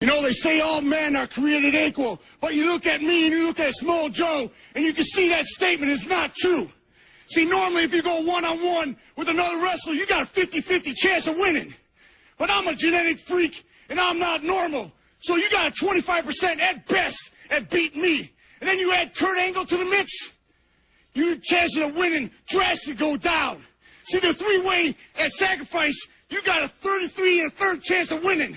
You know, they say all men are created equal, but you look at me and you look at Samoa Joe, and you can see that statement is not true. See, normally if you go one-on-one with another wrestler, you got a 50-50 chance of winning. But I'm a genetic freak, and I'm not normal. So you got a 25% at best at beating me. And then you add Kurt Angle to the mix, your chances of winning drastically go down. See, the three-way at sacrifice, you got a 33 and a third chance of winning.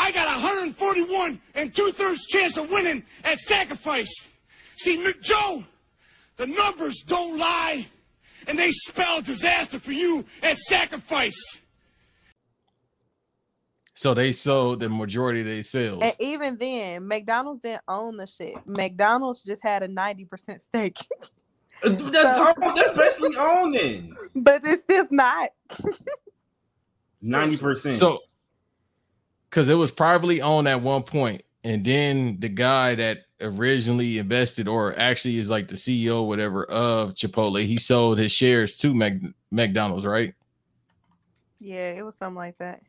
I got 141 and two thirds chance of winning at sacrifice. See, Joe, the numbers don't lie, and they spell disaster for you at sacrifice. So they sold the majority of their sales. And even then, McDonald's didn't own the shit. McDonald's just had a 90% stake. That's, so, that's basically owning. But it's just not. 90%. So because it was privately owned at one point, and then the guy that originally invested or actually is like the CEO, whatever, of Chipotle, he sold his shares to Mac- McDonald's, right? Yeah, it was something like that.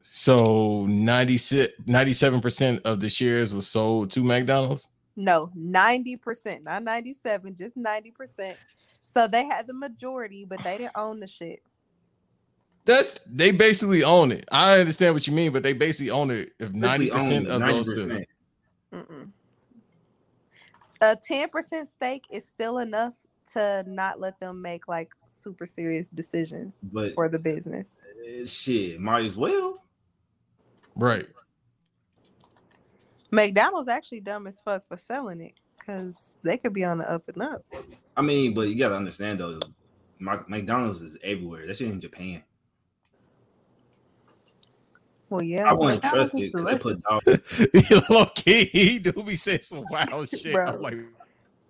So 97% of the shares was sold to McDonald's? No, 90%, not 97, just 90%. So they had the majority, but they didn't own the shit. That's they basically own it. I understand what you mean, but they basically own it if 90% of 90%. those Mm-mm. A 10% stake is still enough to not let them make like super serious decisions but for the business. Uh, shit, might as well. Right. McDonald's actually dumb as fuck for selling it because they could be on the up and up. I mean, but you gotta understand though, McDonald's is everywhere. That's in Japan. Well, yeah, I wouldn't trust it because they put dog. Low key, he do be saying some wild shit. Bro, like,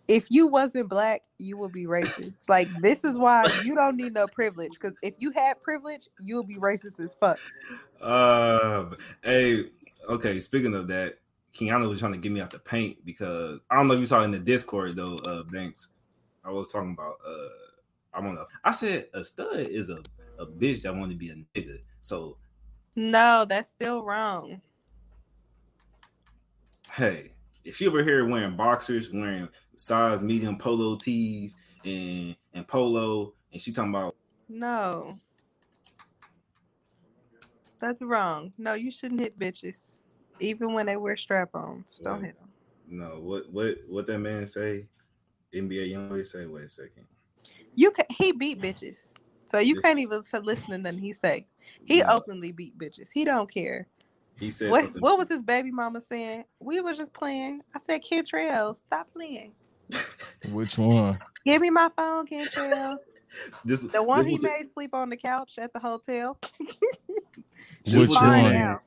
if you wasn't black, you would be racist. like this is why you don't need no privilege. Because if you had privilege, you would be racist as fuck. Um. Hey. Okay. Speaking of that, Keanu was trying to get me out the paint because I don't know if you saw in the Discord though. Uh, Banks. I was talking about. Uh, I want to. I said a stud is a a bitch that want to be a nigga. So. No, that's still wrong. Hey, if you ever hear wearing boxers, wearing size medium polo tees and and polo, and she talking about no. That's wrong. No, you shouldn't hit bitches, even when they wear strap-ons. Don't hit them. No, what what what that man say? NBA YoungBoy say. Wait a second. You can he beat bitches, so you can't even listen to nothing he say. He no. openly beat bitches. He don't care. He said what, what was his baby mama saying? We were just playing. I said, Kentrell, stop playing. Which one? Give me my phone, Kentrell. This is the one this he made sleep on the couch at the hotel. Which one?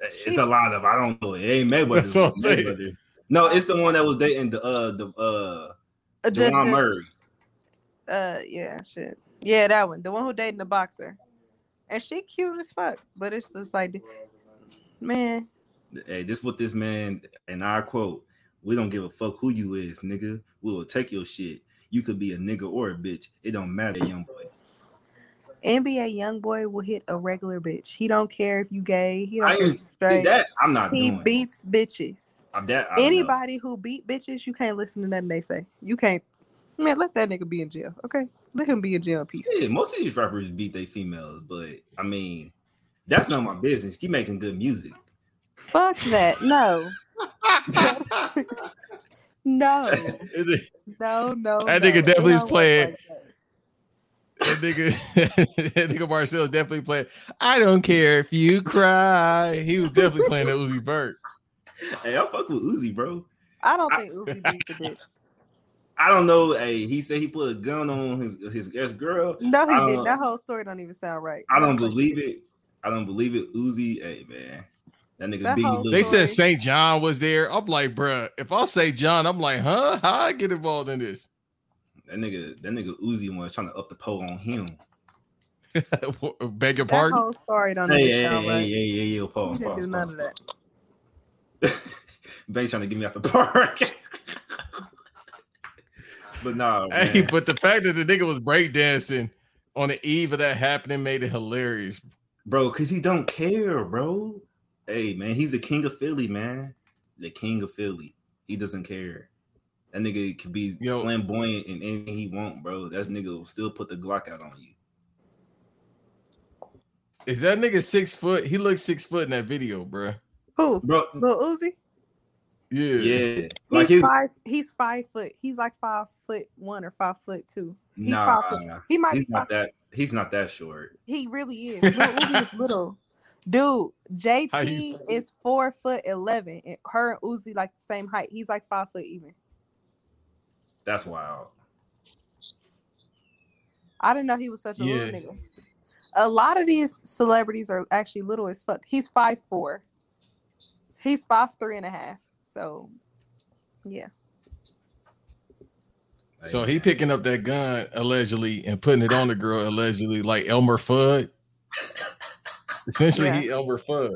It's a lot of I don't know. It ain't Mayweather. Mayweather. No, it's the one that was dating the uh the uh Jawan Murray. Uh yeah, shit. Yeah, that one. The one who dating the boxer. And she cute as fuck. But it's just like man. Hey, this what this man and I quote, we don't give a fuck who you is, nigga. We will take your shit. You could be a nigga or a bitch. It don't matter, young boy. NBA YoungBoy will hit a regular bitch. He don't care if you gay. He don't I straight. that. I'm not. He doing. beats bitches. That. Anybody who beat bitches, you can't listen to nothing they say. You can't. Man, let that nigga be in jail. Okay, let him be in jail. Peace. Yeah, most of these rappers beat their females, but I mean, that's not my business. Keep making good music. Fuck that. No. no. no, no. That no. nigga definitely is playing. That nigga, that nigga Marcel definitely playing. I don't care if you cry. He was definitely playing that Uzi Vert. Hey, I fuck with Uzi, bro. I don't think Uzi beat the bitch. I don't know. Hey, he said he put a gun on his his ex girl. No, he didn't. That whole story don't even sound right. I don't believe it. I don't believe it. Uzi, hey man, That nigga that Biggie. They said St. John was there. I'm like, bruh, if I say John, I'm like, huh? How I get involved in this? That nigga, that nigga Uzi was trying to up the pole on him. Beg your pardon. Whole story don't hey, hey, hey, hey, hey, hey, hey, pause, pause, pause, none pause. of that. Bank trying to get me out the park. But nah, hey, but the fact that the nigga was breakdancing on the eve of that happening made it hilarious, bro. Because he don't care, bro. Hey, man, he's the king of Philly, man. The king of Philly. He doesn't care. That nigga could be Yo. flamboyant in anything he want, bro. That nigga will still put the Glock out on you. Is that nigga six foot? He looks six foot in that video, bro. Who? Bro, Lil Uzi. Yeah, yeah. Like he's, he's five. He's five foot. He's like five foot one or five foot two. He's nah, five foot. He might. He's not that. He's not that short. He really is. Lil Uzi is little. Dude, JT is four foot eleven, and her and Uzi like the same height. He's like five foot even. That's wild. I didn't know he was such a yeah. little nigga. A lot of these celebrities are actually little as fuck. He's five four. He's five three and a half. So, yeah. So he picking up that gun allegedly and putting it on the girl allegedly, like Elmer Fudd. Essentially, yeah. he Elmer Fudd.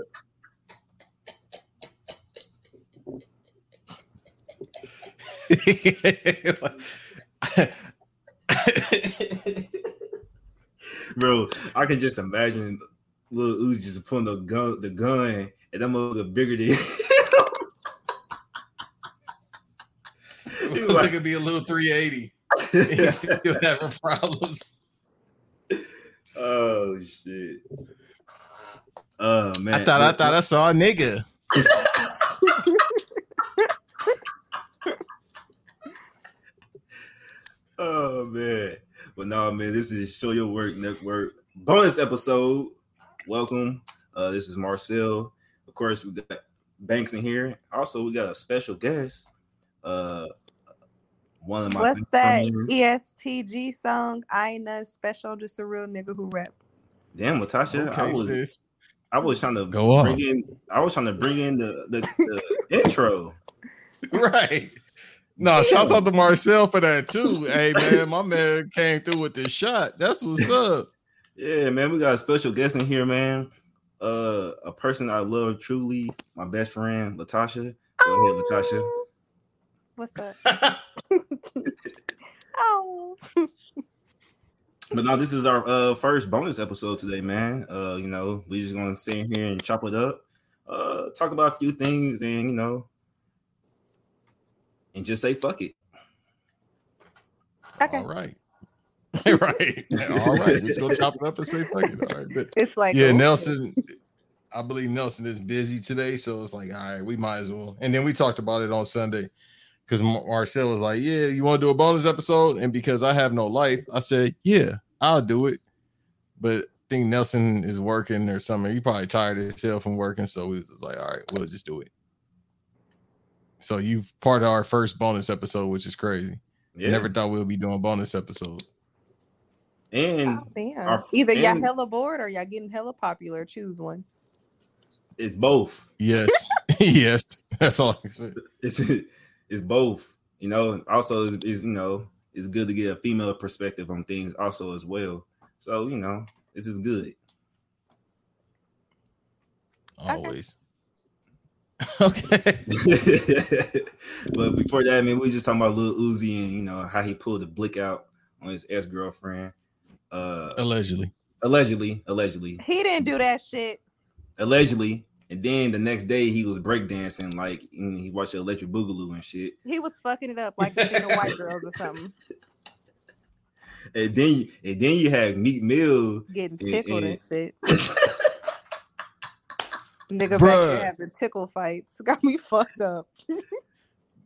Bro, I can just imagine little Uzi just pulling the gun, the gun, and that motherfucker bigger than. He like, could be a little 380. He's still having problems. Oh shit. Oh man. I thought I thought I saw a nigga. oh man. But no, man, this is Show Your Work Network bonus episode. Welcome. Uh, this is Marcel. Of course, we got Banks in here. Also, we got a special guest. Uh, one of my what's that ESTG song? I ain't nothing special, just a real nigga who rap. Damn, Latasha, okay, I was sis. I was trying to go bring on. in. I was trying to bring in the the, the intro. Right. No, shouts out to Marcel for that too. hey man, my man came through with this shot. That's what's up. Yeah, man, we got a special guest in here, man. Uh, a person I love truly, my best friend, Latasha. Go oh, ahead, Latasha. What's up? oh. but now this is our uh first bonus episode today, man. Uh, you know, we just gonna sit here and chop it up, uh, talk about a few things, and you know, and just say fuck it. Okay. All right. right. All right. Let's go chop it up and say fuck it. All right. But, it's like yeah, Nelson. I believe Nelson is busy today, so it's like, all right, we might as well. And then we talked about it on Sunday because Marcel was like, "Yeah, you want to do a bonus episode?" And because I have no life, I said, "Yeah, I'll do it." But I think Nelson is working or something. He probably tired of himself from working, so we was like, "All right, we'll just do it." So you've part of our first bonus episode, which is crazy. Yeah. Never thought we'll be doing bonus episodes. And oh, our, either and y'all hella bored or y'all getting hella popular. Choose one. It's both. Yes. yes. That's all I can It's it's both. You know, also is, is you know, it's good to get a female perspective on things also as well. So, you know, this is good. Always. Okay. but before that, I mean, we just talking about Lil Uzi and you know how he pulled the blick out on his ex girlfriend. Uh, allegedly. Allegedly. Allegedly. He didn't do that shit. Allegedly. And then the next day he was breakdancing like he watched Electric Boogaloo and shit. He was fucking it up like he's in the white girls or something. And then and then you had Meek Mill getting tickled and, and shit. Nigga Bruh. back there having tickle fights. Got me fucked up.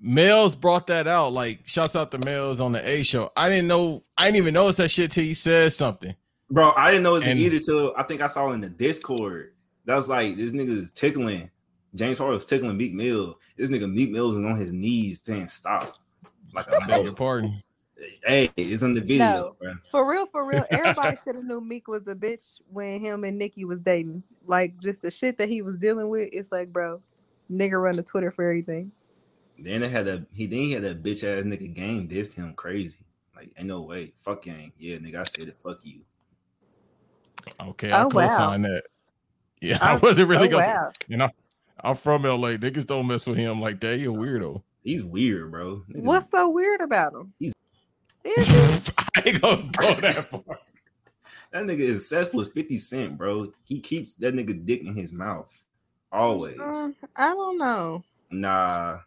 Males brought that out. Like, shouts out to Males on the A show. I didn't know, I didn't even notice that shit till he said something. Bro, I didn't know it either till I think I saw in the Discord. That was like this nigga is tickling. James Harden was tickling Meek Mill. This nigga Meek Mill is on his knees saying stop. Like a beg your pardon. Hey, it's on the video, no, bro. For real, for real. Everybody should have knew Meek was a bitch when him and Nicki was dating. Like just the shit that he was dealing with. It's like, bro, nigga run the Twitter for everything. Then they had a he then he had that bitch ass nigga game dissed him crazy. Like, ain't no way. Fuck gang. Yeah, nigga, I said it. Fuck you. Okay, I oh, co-sign wow. that. Yeah, I, I wasn't really oh, gonna wow. you know, I'm from LA. Niggas don't mess with him like that. He a weirdo. He's weird, bro. Niggas, What's so weird about him? He's I ain't gonna go that far. that nigga is obsessed with 50 Cent, bro. He keeps that nigga dick in his mouth. Always. Uh, I don't know. Nah.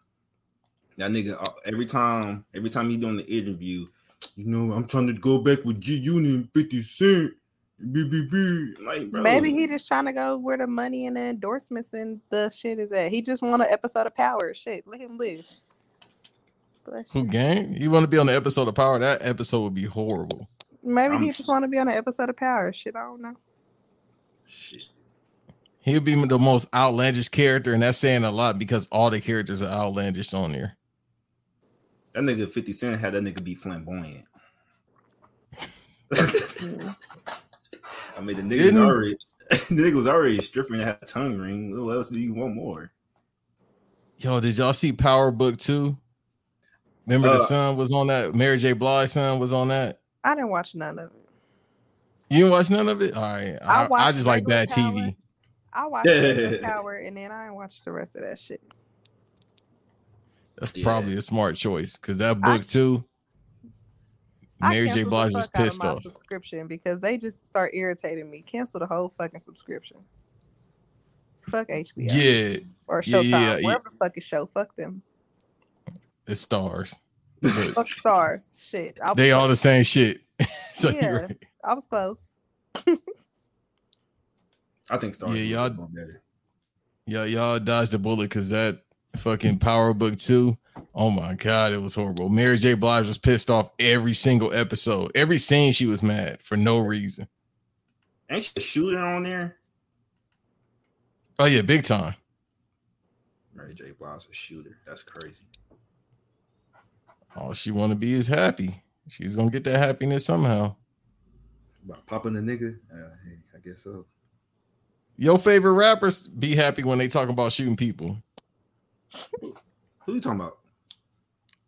That nigga uh, every time, every time he doing the interview, you know, I'm trying to go back with G Unit 50 Cent. BBB. Like, bro. Maybe he just trying to go where the money and the endorsements and the shit is at. He just want an episode of Power. Shit, let him live. Who gang? You want to be on the episode of Power? That episode would be horrible. Maybe I'm... he just want to be on an episode of Power. Shit, I don't know. Shit. He'll be the most outlandish character, and that's saying a lot because all the characters are outlandish on there. That nigga 50 Cent had that nigga be flamboyant. I mean, the nigga was already the nigga was already stripping that tongue ring. What else do you want more? Yo, did y'all see Power Book 2? Remember uh, the son was on that. Mary J. Blige son was on that. I didn't watch none of it. You didn't watch none of it? All right. I, I, I just like bad Power. TV. I watched Power and then I watched the rest of that shit. That's yeah. probably a smart choice because that book I, too. Mary J. Blige was pissed off. Subscription because they just start irritating me. Cancel the whole fucking subscription. Fuck HBO. Yeah. Or Showtime. Yeah, yeah, Wherever the fuck is show. Fuck them. It's Starz. Fuck Starz. Shit. They all the same shit. so yeah, right. I was close. I think Starz. Yeah, y'all. Yeah, y'all dodged the bullet because that fucking Power Book Two. Oh my god, it was horrible. Mary J. Blige was pissed off every single episode. Every scene she was mad for no reason. Ain't she a shooter on there? Oh yeah, big time. Mary J. Blige a shooter. That's crazy all she want to be is happy. She's gonna get that happiness somehow. About popping the nigga, uh, hey, I guess so. Your favorite rappers be happy when they talk about shooting people. Who you talking about?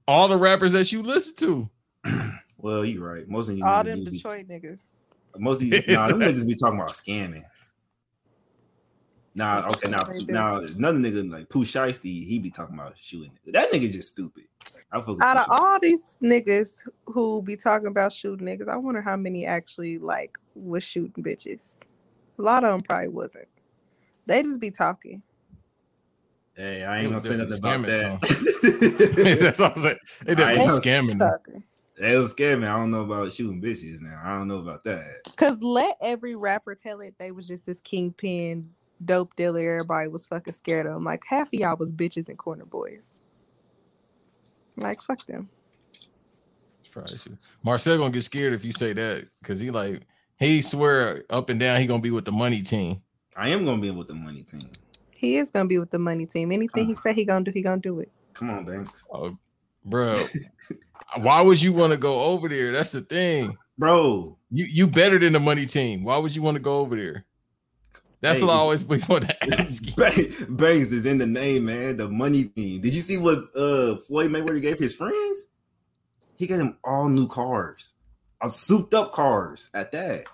All the rappers that you listen to. well, you're right. Most of you all them Detroit be, niggas. Most of these, nah, them niggas be talking about scamming. Nah, okay, now, now another nigga like Pooh Shiesty, he be talking about shooting. That nigga just stupid. Out of all these niggas who be talking about shooting niggas, I wonder how many actually like was shooting bitches. A lot of them probably wasn't. They just be talking. Hey, I ain't gonna say nothing about that. That's all I'm saying. They definitely scamming. Talking. They was scamming. I don't know about shooting bitches now. I don't know about that. Cause let every rapper tell it they was just this kingpin dope dealer. Everybody was fucking scared of him. Like half of y'all was bitches and corner boys. Like fuck them. Probably Marcel gonna get scared if you say that because he like he swear up and down he gonna be with the money team. I am gonna be with the money team. He is gonna be with the money team. Anything he said he gonna do, he gonna do it. Come on, Banks. Oh, bro. Why would you want to go over there? That's the thing, bro. You you better than the money team. Why would you want to go over there? That's what I always want to ask you. Banks is in the name, man. The money team. Did you see what uh Floyd Mayweather gave his friends? He got them all new cars, of souped up cars at that.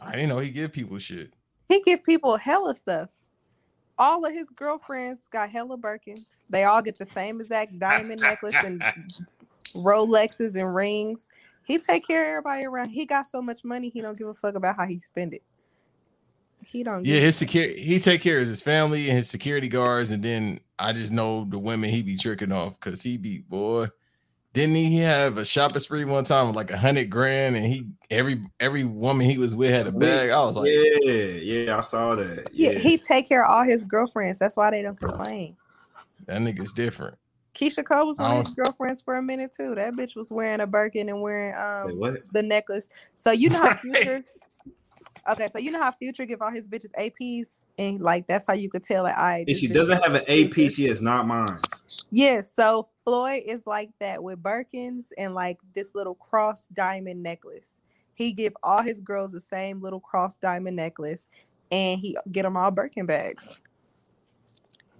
I didn't know he give people shit. He give people hella stuff. All of his girlfriends got hella Birkins. They all get the same exact diamond necklace and Rolexes and rings. He take care of everybody around. He got so much money, he don't give a fuck about how he spend it. He don't. Yeah, his security. He take care of his family and his security guards, and then I just know the women he be tricking off because he be boy. Didn't he have a shopping spree one time with like a hundred grand, and he every every woman he was with had a bag. I was like, yeah, yeah, I saw that. Yeah, yeah he take care of all his girlfriends. That's why they don't complain. That nigga's different. Keyshia Cole was one of his girlfriends for a minute too. That bitch was wearing a Birkin and wearing um the necklace. So you know how Future Okay, so you know how Future give all his bitches APs, and like that's how you could tell that I. If she doesn't have an AP, she is not mine. Yes, so Floyd is like that with Birkins and like this little cross diamond necklace. He give all his girls the same little cross diamond necklace, and he get them all Birkin bags.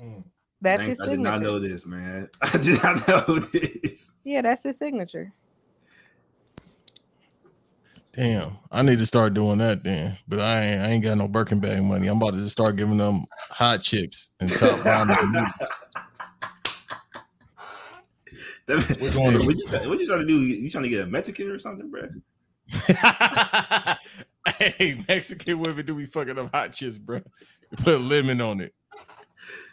Mm. That's Thanks, his signature. I did not know this, man. I did not know this. Yeah, that's his signature. Damn, I need to start doing that then. But I ain't, I ain't got no Birkin bag money. I'm about to just start giving them hot chips and top down. That- We're going to- what, you, what you trying to do? You trying to get a Mexican or something, bro? hey, Mexican women do be fucking up hot chips, bro. Put lemon on it.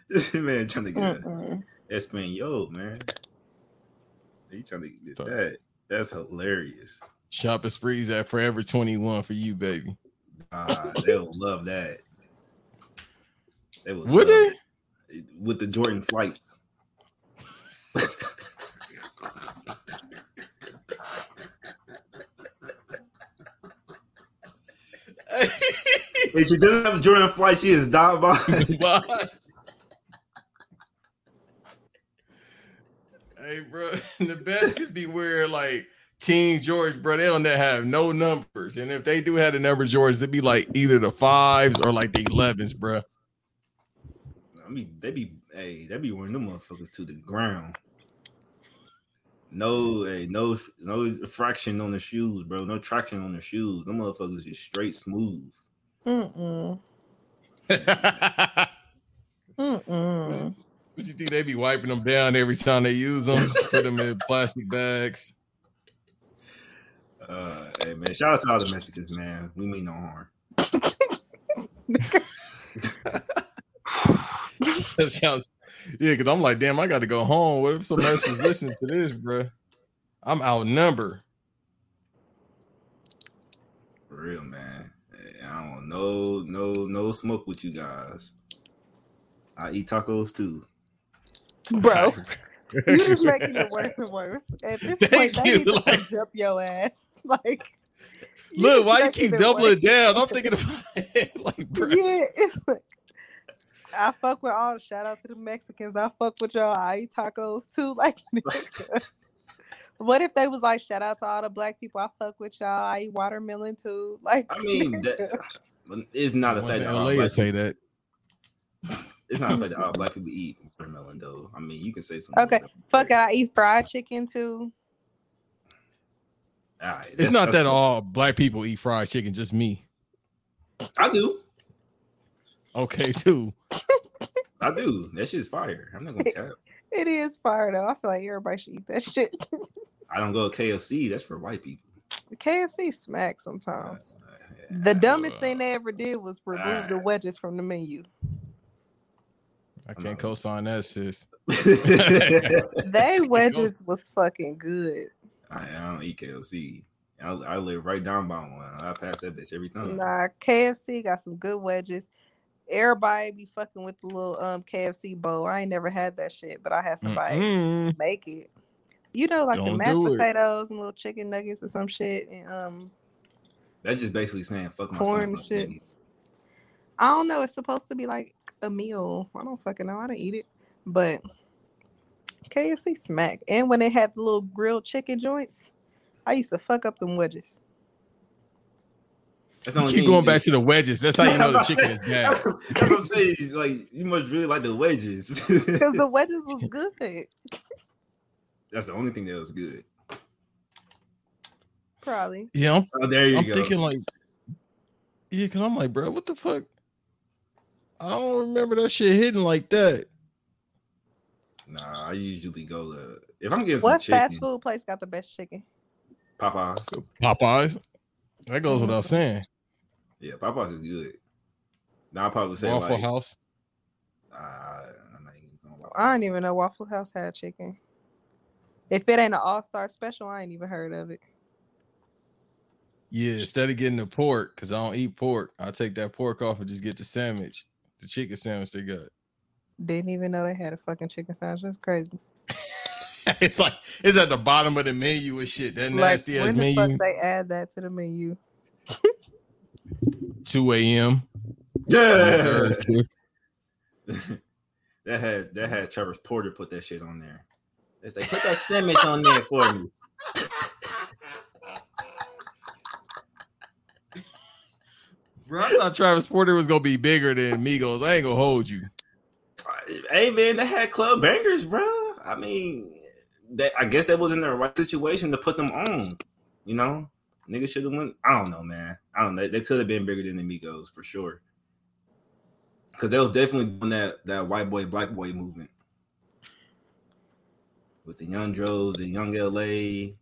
This man trying to get a Mm-mm. Espanol, man. He trying to get that. That's hilarious. Shopping sprees at Forever 21 for you, baby. Uh, they'll love that. They would, Would love it. with the Jordan flights. If she doesn't have a Jordan flight, she is diabolical. Bye. hey, bro, the baskets be wearing like Teen George, bro. They don't have no numbers, and if they do have the number George, it'd be like either the fives or like the elevens, bro. I mean, they be hey, they be wearing them motherfuckers to the ground. No, hey, no, no fraction on the shoes, bro. No traction on the shoes. Them motherfuckers just straight smooth. Mm-mm. what Mm-mm. you think they be wiping them down every time they use them? Put them in plastic bags. Uh, hey man, shout out to all the Mexicans, man. We mean no harm. That sounds yeah, because I'm like, damn, I got to go home. What if some Mexicans listening to this, bro? I'm outnumbered. For real, man. Hey, I don't no no no smoke with you guys. I eat tacos too. Bro, You're just making it worse and worse. At this Thank point, they need to like- jump your ass. Like, Look, why you keep doubling worse. it down? I'm thinking about it. like, bro. Yeah, it's like I fuck with all. Shout out to the Mexicans. I fuck with y'all. I eat tacos too. Like, what if they was like, shout out to all the black people. I fuck with y'all. I eat watermelon too. Like, I mean, that, it's not a Ones fact in that all LA black, say that. it's not a fact that all black people eat watermelon though. I mean, you can say something. okay, fuck it. I eat fried chicken too. All right, It's not that cool. all black people eat fried chicken, just me. I do. Okay, too. I do. That shit's fire. I'm not gonna cap. It is fire though. I feel like everybody should eat that shit. I don't go to KFC. That's for white people. KFC smack sometimes. Uh, The dumbest Uh, thing they ever did was remove the wedges from the menu. I can't co-sign that, sis. They wedges was fucking good. I, I don't eat KFC. I, I live right down by one. I pass that bitch every time. Nah, KFC got some good wedges. Everybody be fucking with the little um KFC bowl. I ain't never had that shit, but I had somebody Mm-mm. make it. You know, like the Don't mashed do it. potatoes and little chicken nuggets or some shit. And um, That's just basically saying fuck my Corn son. shit. me. I don't know. It's supposed to be like a meal. I don't fucking know. I don't eat it, but KFC smack. And when they had the little grilled chicken joints, I used to fuck up them wedges. That's the only Keep going back just- to the wedges. That's how you know the chicken is saying- bad. That's what I'm saying. Like you must really like the wedges. Because the wedges was good. That's the only thing that was good. Probably. Yeah, I'm, Oh, there you I'm go. thinking like, yeah, because I'm like, bro, what the fuck? I don't remember that shit hitting like that. Nah, I usually go to if I'm getting some What chicken. fast food place got the best chicken? Popeyes. Popeyes. That goes without saying. Yeah, Popeyes is good. Now I probably say Waffle like, House. uh, I'm not even gonna lie. I didn't even know Waffle House had chicken. If it ain't an all star special, I ain't even heard of it. Yeah, instead of getting the pork, because I don't eat pork, I'll take that pork off and just get the sandwich, the chicken sandwich they got. Didn't even know they had a fucking chicken sandwich. That's crazy. it's like it's at the bottom of the menu and shit. That Like, nasty ass when the menu. fuck they add that to the menu? 2 a.m. Yeah, that had that had Travis Porter put that shit on there. It's like put that sandwich on there for me. Bro, I thought Travis Porter was gonna be bigger than Migos. I ain't gonna hold you. Hey man, they had club bangers, bro. I mean, that I guess that was in the right situation to put them on. You know, niggas should have went. I don't know, man. I don't know. They could have been bigger than the Migos for sure. Because they was definitely doing that that white boy black boy movement with the Young Dros, the Young LA.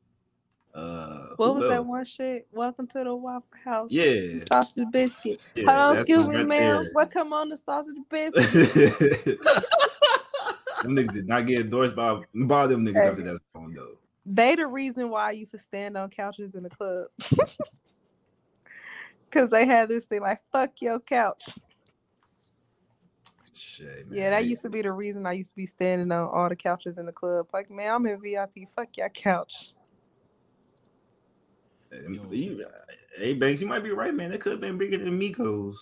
Uh, What was that one shit? Welcome to the Waffle House. Yeah. Sausage biscuit. Yeah, Hello, that's excuse me, right ma'am. there. What come on the sausage biscuit? them niggas did not get endorsed by by them niggas Hey. after that song though. they the reason why I used to stand on couches in the club. Cause they had this thing like fuck your couch. Shit. Yeah, that used to be the reason I used to be standing on all the couches in the club. Like, man, I'm in VIP. Fuck your couch. Um, you- hey Banks, you might be right, man. That could have been bigger than Migos.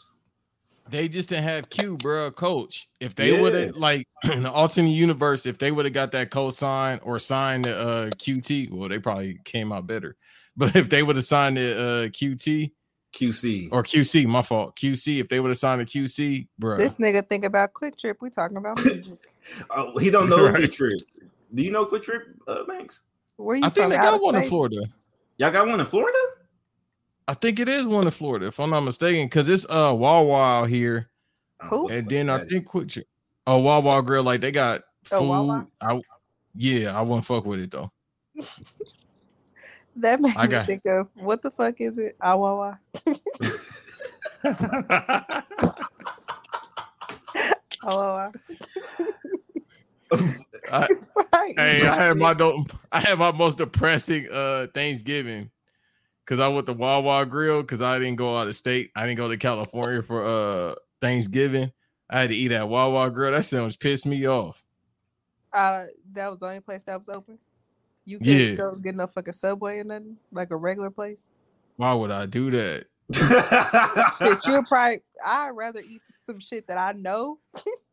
They just didn't have Q, bro, coach. If they Yeah. would have like in the alternate universe, if they would have got that co-sign or signed the uh QT, well, they probably came out better. But if they would have signed the uh QT QC. or QC, my fault, QC, if they would have signed the QC, bro, This nigga think about QuikTrip. We talking about music. Oh, he don't know Right. QuikTrip. Do you know QuikTrip, uh, Banks? Where you I think from? they got one in? Florida. Y'all got one in Florida? I think it is one in Florida, if I'm not mistaken, because it's uh Wawa out here, Who? and then I think QuikTrip. Oh, Wawa Grill, like they got Oh, food. Wawa? I, yeah, I wouldn't fuck with it though. That made I me got- think of what the fuck is it? Awawa. Awawa. I, Right. Hey, I had my I had my most depressing uh Thanksgiving because I went to Wawa Grill because I didn't go out of state. I didn't go to California for uh Thanksgiving. I had to eat at Wawa Grill. That sounds pissed me off. Uh, that was the only place that was open. You Yeah. can't go get no fucking subway or nothing, like a regular place. Why would I do that? shit, you'll probably. I'd rather eat some shit that I know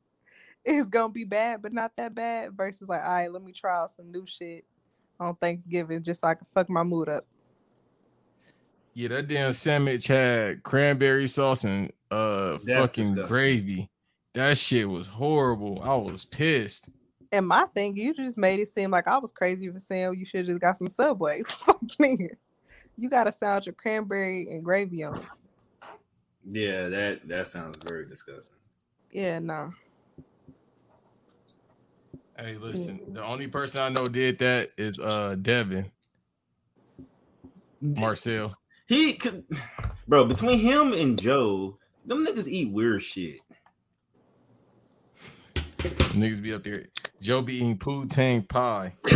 is gonna be bad, but not that bad, versus like, all right, let me try out some new shit on Thanksgiving just so I can fuck my mood up. Yeah, that damn sandwich had cranberry sauce and uh That's fucking disgusting. gravy. That shit was horrible. I was pissed. And my thing, you just made it seem like I was crazy for saying you should have just got some Subway. You got to sound your cranberry and gravy on. yeah, that that sounds very disgusting. Yeah, no. Hey, listen, the only person I know did that is uh Devin Marcel. He could, bro. Between him and Joe, them niggas eat weird shit. Niggas be up there. Joe be eating poo tang pie.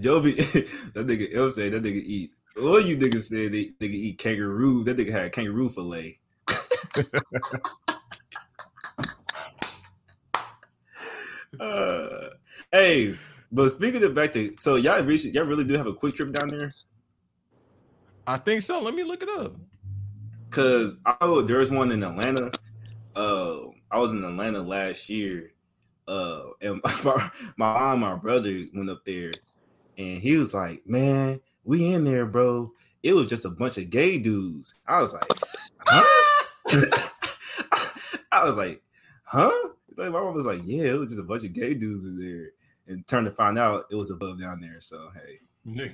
Joe be that nigga El say that nigga eat. All you niggas said they nigga eat kangaroo. That nigga had kangaroo fillet. uh, hey, but speaking of back to so y'all reach y'all really do have a QuikTrip down there? I think so. Let me look it up. Cause I know there's one in Atlanta. Uh, I was in Atlanta last year. Uh, and my, my mom, my brother went up there, and he was like, "Man, we in there, bro. It was just a bunch of gay dudes." I was like, "Huh?" I was like, "Huh?" My mom was like, "Yeah, it was just a bunch of gay dudes in there." And turned to find out it was above down there. So hey,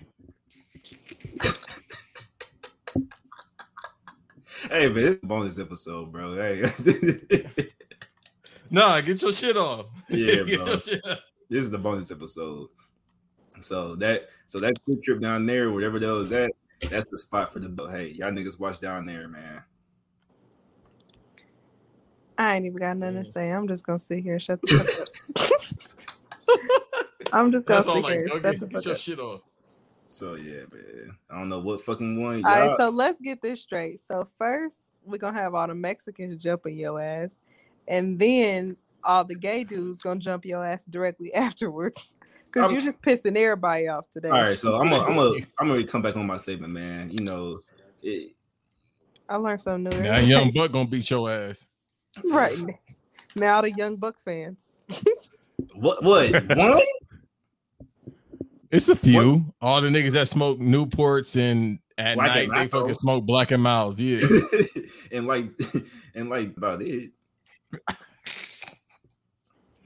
hey, man, it's a bonus episode, bro. Hey. Nah, get your shit off. Yeah, bro. shit off. this is the bonus episode. So that so that trip down there, wherever that was at, that's the spot for the hey, y'all niggas watch down there, man. I ain't even got nothing Yeah. to say. I'm just gonna sit here and shut the fuck up. I'm just gonna That's sit like here go and get, shut the get fuck your up. shit off. So yeah, man. I don't know what fucking one. All Y'all, right, so let's get this straight. So first, we're gonna have all the Mexicans jumping your ass, and then all the gay dudes gonna jump your ass directly afterwards. Cause I'm- you're just pissing everybody off today. all right, so I'm gonna I'm gonna I'm gonna come back on my statement, man. You know, it, I learned something new. Now young day. Buck gonna beat your ass. Right now the young Buck fans. What? What? One? It's a few. All the niggas that smoke Newports and at Black night and they fucking smoke Black and Milds. Yeah. and like, and like about it.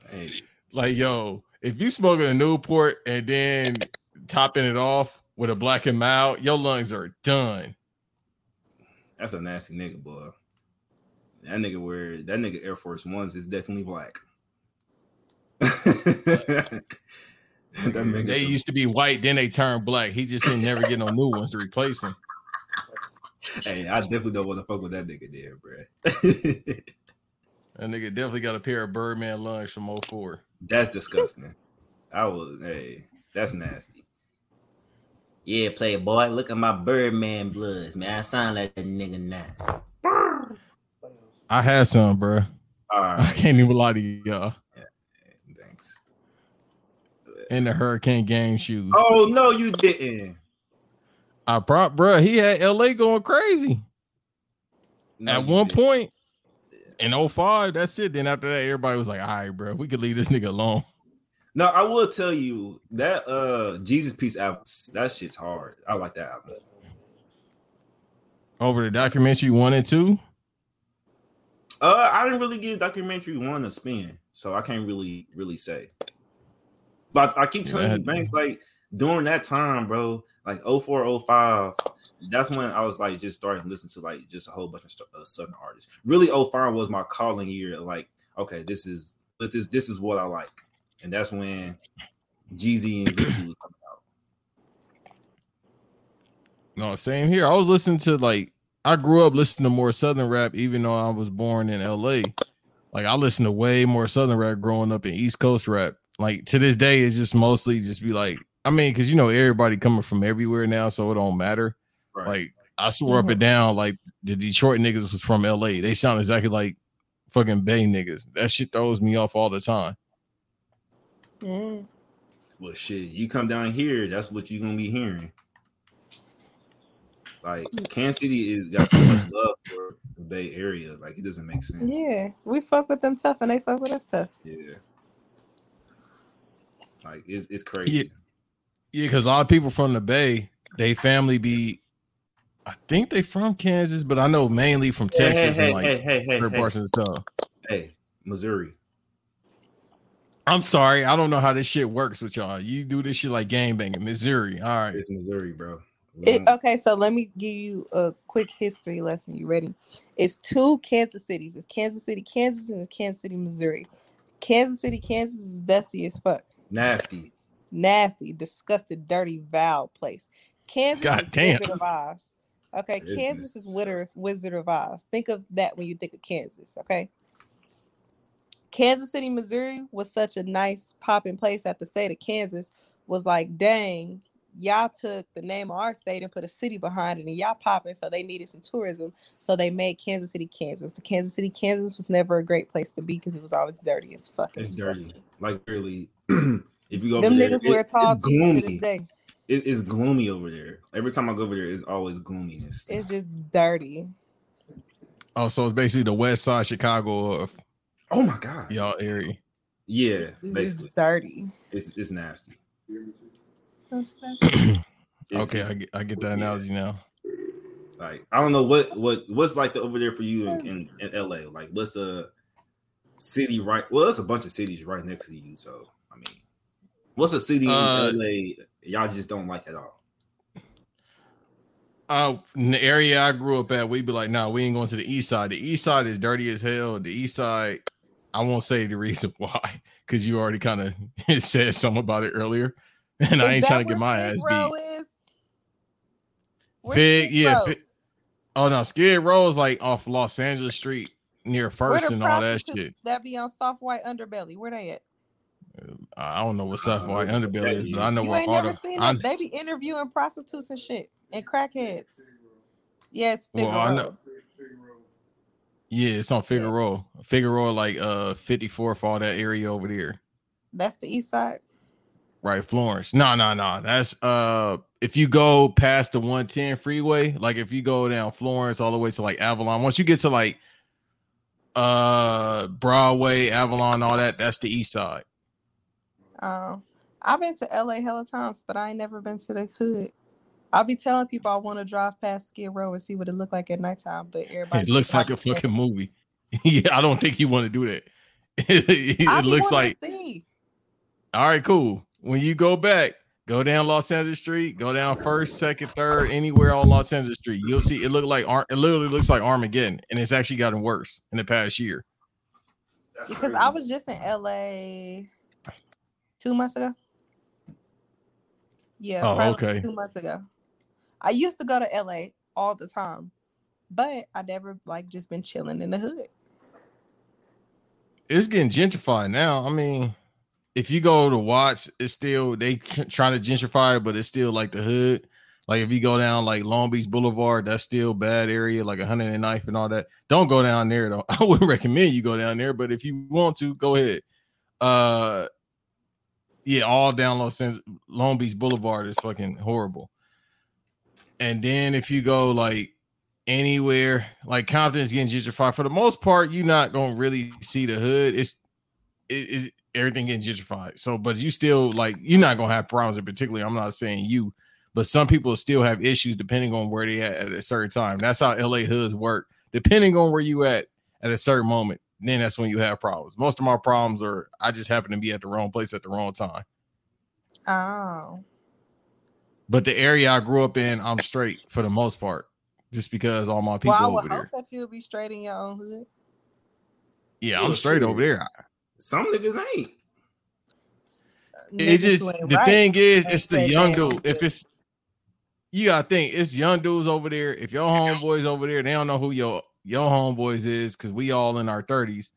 Hey, like yo, if you smoking a Newport and then topping it off with a Black and Mild, your lungs are done. that's a nasty nigga, boy. That nigga wear that nigga Air Force Ones is definitely black. that nigga, They used to be white, then they turned black. He just didn't never get no new ones to replace him. hey, I definitely don't want to fuck with that nigga there, bro. That nigga definitely got a pair of Birdman lungs from 04. that's disgusting. I was, hey, that's nasty. Yeah, playboy. Look at my Birdman bloods, man. I sound like a nigga now. I had some, bro. All I can't even lie to you, y'all. thanks. In the Hurricane game shoes. Oh no, you didn't. I brought, bro. He had LA going crazy No, at one didn't. point in 05. That's it. Then after that, everybody was like, all right, bro, we could leave this nigga alone. No, I will tell you that uh Jesus Piece album, that shit's hard. I like that album. Over the documentary one and two. Uh, I didn't really give documentary one a spin, so I can't really really say. But I keep telling Yeah. you, Banks, like during that time, bro, like 04, 05, that's when I was like just starting to listen to like just a whole bunch of uh, southern artists. Really, 05 was my calling year. Like, okay, this is this is this is what I like, and that's when Jeezy and Gucci was coming out. No, same here. I was listening to like I grew up listening to more southern rap, even though I was born in LA. Like I listened to way more southern rap growing up in East Coast rap. Like to this day, it's just mostly just be like, I mean, because you know everybody coming from everywhere now, so it don't matter. Right. Like I swore up and down, like the Detroit niggas was from LA. They sound exactly like fucking Bay niggas. That shit throws me off all the time. Mm. Well, shit, you come down here, that's what you're gonna be hearing. Like mm. Kansas City is got so much love for the Bay Area, like it doesn't make sense. Yeah, we fuck with them tough, and they fuck with us tough. Yeah. Like it's it's crazy. Yeah, because a lot of people from the Bay, they family be, I think they from Kansas, but I know mainly from Hey, Texas hey, and like hey, hey, hey, different hey, parts of stuff. hey, Missouri. I'm sorry, I don't know how this shit works with y'all. You do this shit like game banging, Missouri. All right, It's Missouri, bro. We It, mm. okay, so let me give you a quick history lesson. You ready? It's two Kansas cities. It's Kansas City, Kansas, and Kansas City, Missouri. Kansas City, Kansas is dusty as fuck. Nasty. Nasty, disgusted, dirty, vile place. Kansas God is damn. Wizard of Oz. Okay, It is Kansas is disgusting. Wizard, Wizard of Oz. Think of that when you think of Kansas, okay? Kansas City, Missouri was such a nice popping place at the state of Kansas was like, dang, y'all took the name of our state and put a city behind it and y'all popping, so they needed some tourism. So they made Kansas City, Kansas. But Kansas City, Kansas was never a great place to be because it was always dirty as fuck. and It's dirty. Like really. if you go Them over there, niggas it- wear tall it's tees to gloomy. day. It- it's gloomy over there. Every time I go over there, it's always gloominess. It's just dirty. oh, so it's basically the West Side Chicago of Oh my god. y'all area. Yeah, It's basically, dirty. it's it's nasty. Don't you It's- okay, I get, I get that analogy now. Like I don't know what what what's like the, over there for you in, in, in LA. Like what's the city right? Well, there's a bunch of cities right next to you. So I mean, what's a city Uh, in LA y'all just don't like at all? Uh, in the area I grew up at, we'd be like, nah, we ain't going to the east side. The east side is dirty as hell. The east side, I won't say the reason why, because you already kind of said something about it earlier. And I ain't trying to get my ass beat. is? Fig, yeah. Row? Fig, oh no, Skid Row is like off Los Angeles Street near First and all that shit. That be on soft white underbelly. Where they at? I don't know what South Uh, White Underbelly is, but I know You what ain't all the. seen I- them. They be interviewing prostitutes and shit and crackheads. Yes, Well, Figueroa. I know- yeah, it's on Figueroa. Figueroa, like uh 54th, all that area over there. That's the east side. Right, Florence. No, no, no. That's uh if you go past the 110 freeway, like if you go down Florence all the way to like Avalon, once you get to like uh Broadway, Avalon, all that, that's the east side. Um, I've been to LA hella times, but I ain't never been to the hood. I'll be telling people I want to drive past Skid Row and see what it look like at nighttime, but everybody It looks like a fucking movie. yeah, I don't think you want to do that. it I be looks like all right, cool. When you go back, go down Los Angeles Street, go down first, second, third, anywhere on Los Angeles Street. You'll see it look like it literally looks like Armageddon, and it's actually gotten worse in the past year. That's because crazy. I was just in LA two months ago. Yeah, Oh, okay. two months ago. I used to go to LA all the time, but I never like just been chilling in the hood. It's getting gentrified now. I mean, if you go to Watts, it's still they trying to gentrify but it's still like the hood. Like if you go down like Long Beach Boulevard, that's still bad area, like 109th and knife and all that. Don't go down there though. I wouldn't recommend you go down there, but if you want to, go ahead. Uh yeah, all down Los Angeles, Long Beach Boulevard is fucking horrible. And then if you go like anywhere, like Compton is getting gentrified. For the most part, you're not gonna really see the hood. It's it is everything getting gentrified. So, but you still like you're not gonna have problems. In particularly, I'm not saying you, but some people still have issues depending on where they at at a certain time. That's how LA hoods work. Depending on where you at at a certain moment, then that's when you have problems. Most of my problems are I just happen to be at the wrong place at the wrong time. Oh, But the area I grew up in, I'm straight for the most part, just because all my people well, I over would there. that you'll be straight in your own hood. Yeah, Yeah, I'm straight over there. Some niggas ain't. it Niggas just the right thing is it's the young in dude. own If it's you gotta think it's young dudes over there. If your homeboys over there, they don't know who your your homeboys is because we all in our 30s.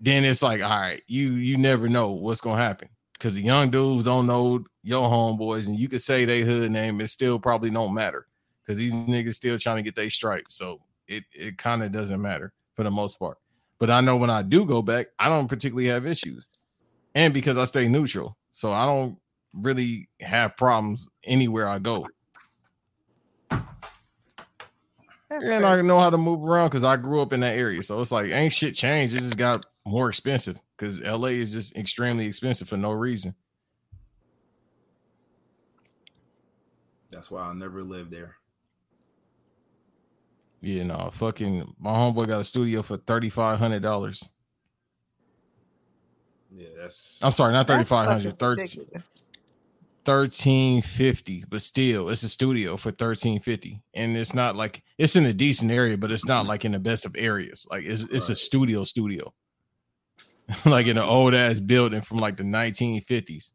Then it's like, all right, you you never know what's gonna happen because the young dudes don't know your homeboys, and you could say they hood name, it still probably don't matter because these niggas still trying to get their stripes. So it it kind of doesn't matter for the most part. But I know when I do go back, I don't particularly have issues, and because I stay neutral, so I don't really have problems anywhere I go. That's And I know how to move around because I grew up in that area. So it's like ain't shit changed. It just got more expensive because LA is just extremely expensive for no reason. That's why I'll never lived there. Yeah, no, fucking my homeboy got a studio for thirty five hundred dollars. Yeah, that's I'm sorry, not thirty That's five fucking hundred, 13 ridiculous. 1350 but still it's a studio for 1350 and it's not like it's in a decent area but it's not mm-hmm. like in the best of areas. Like it's, it's a studio studio. Like in an old ass building from like the 1950s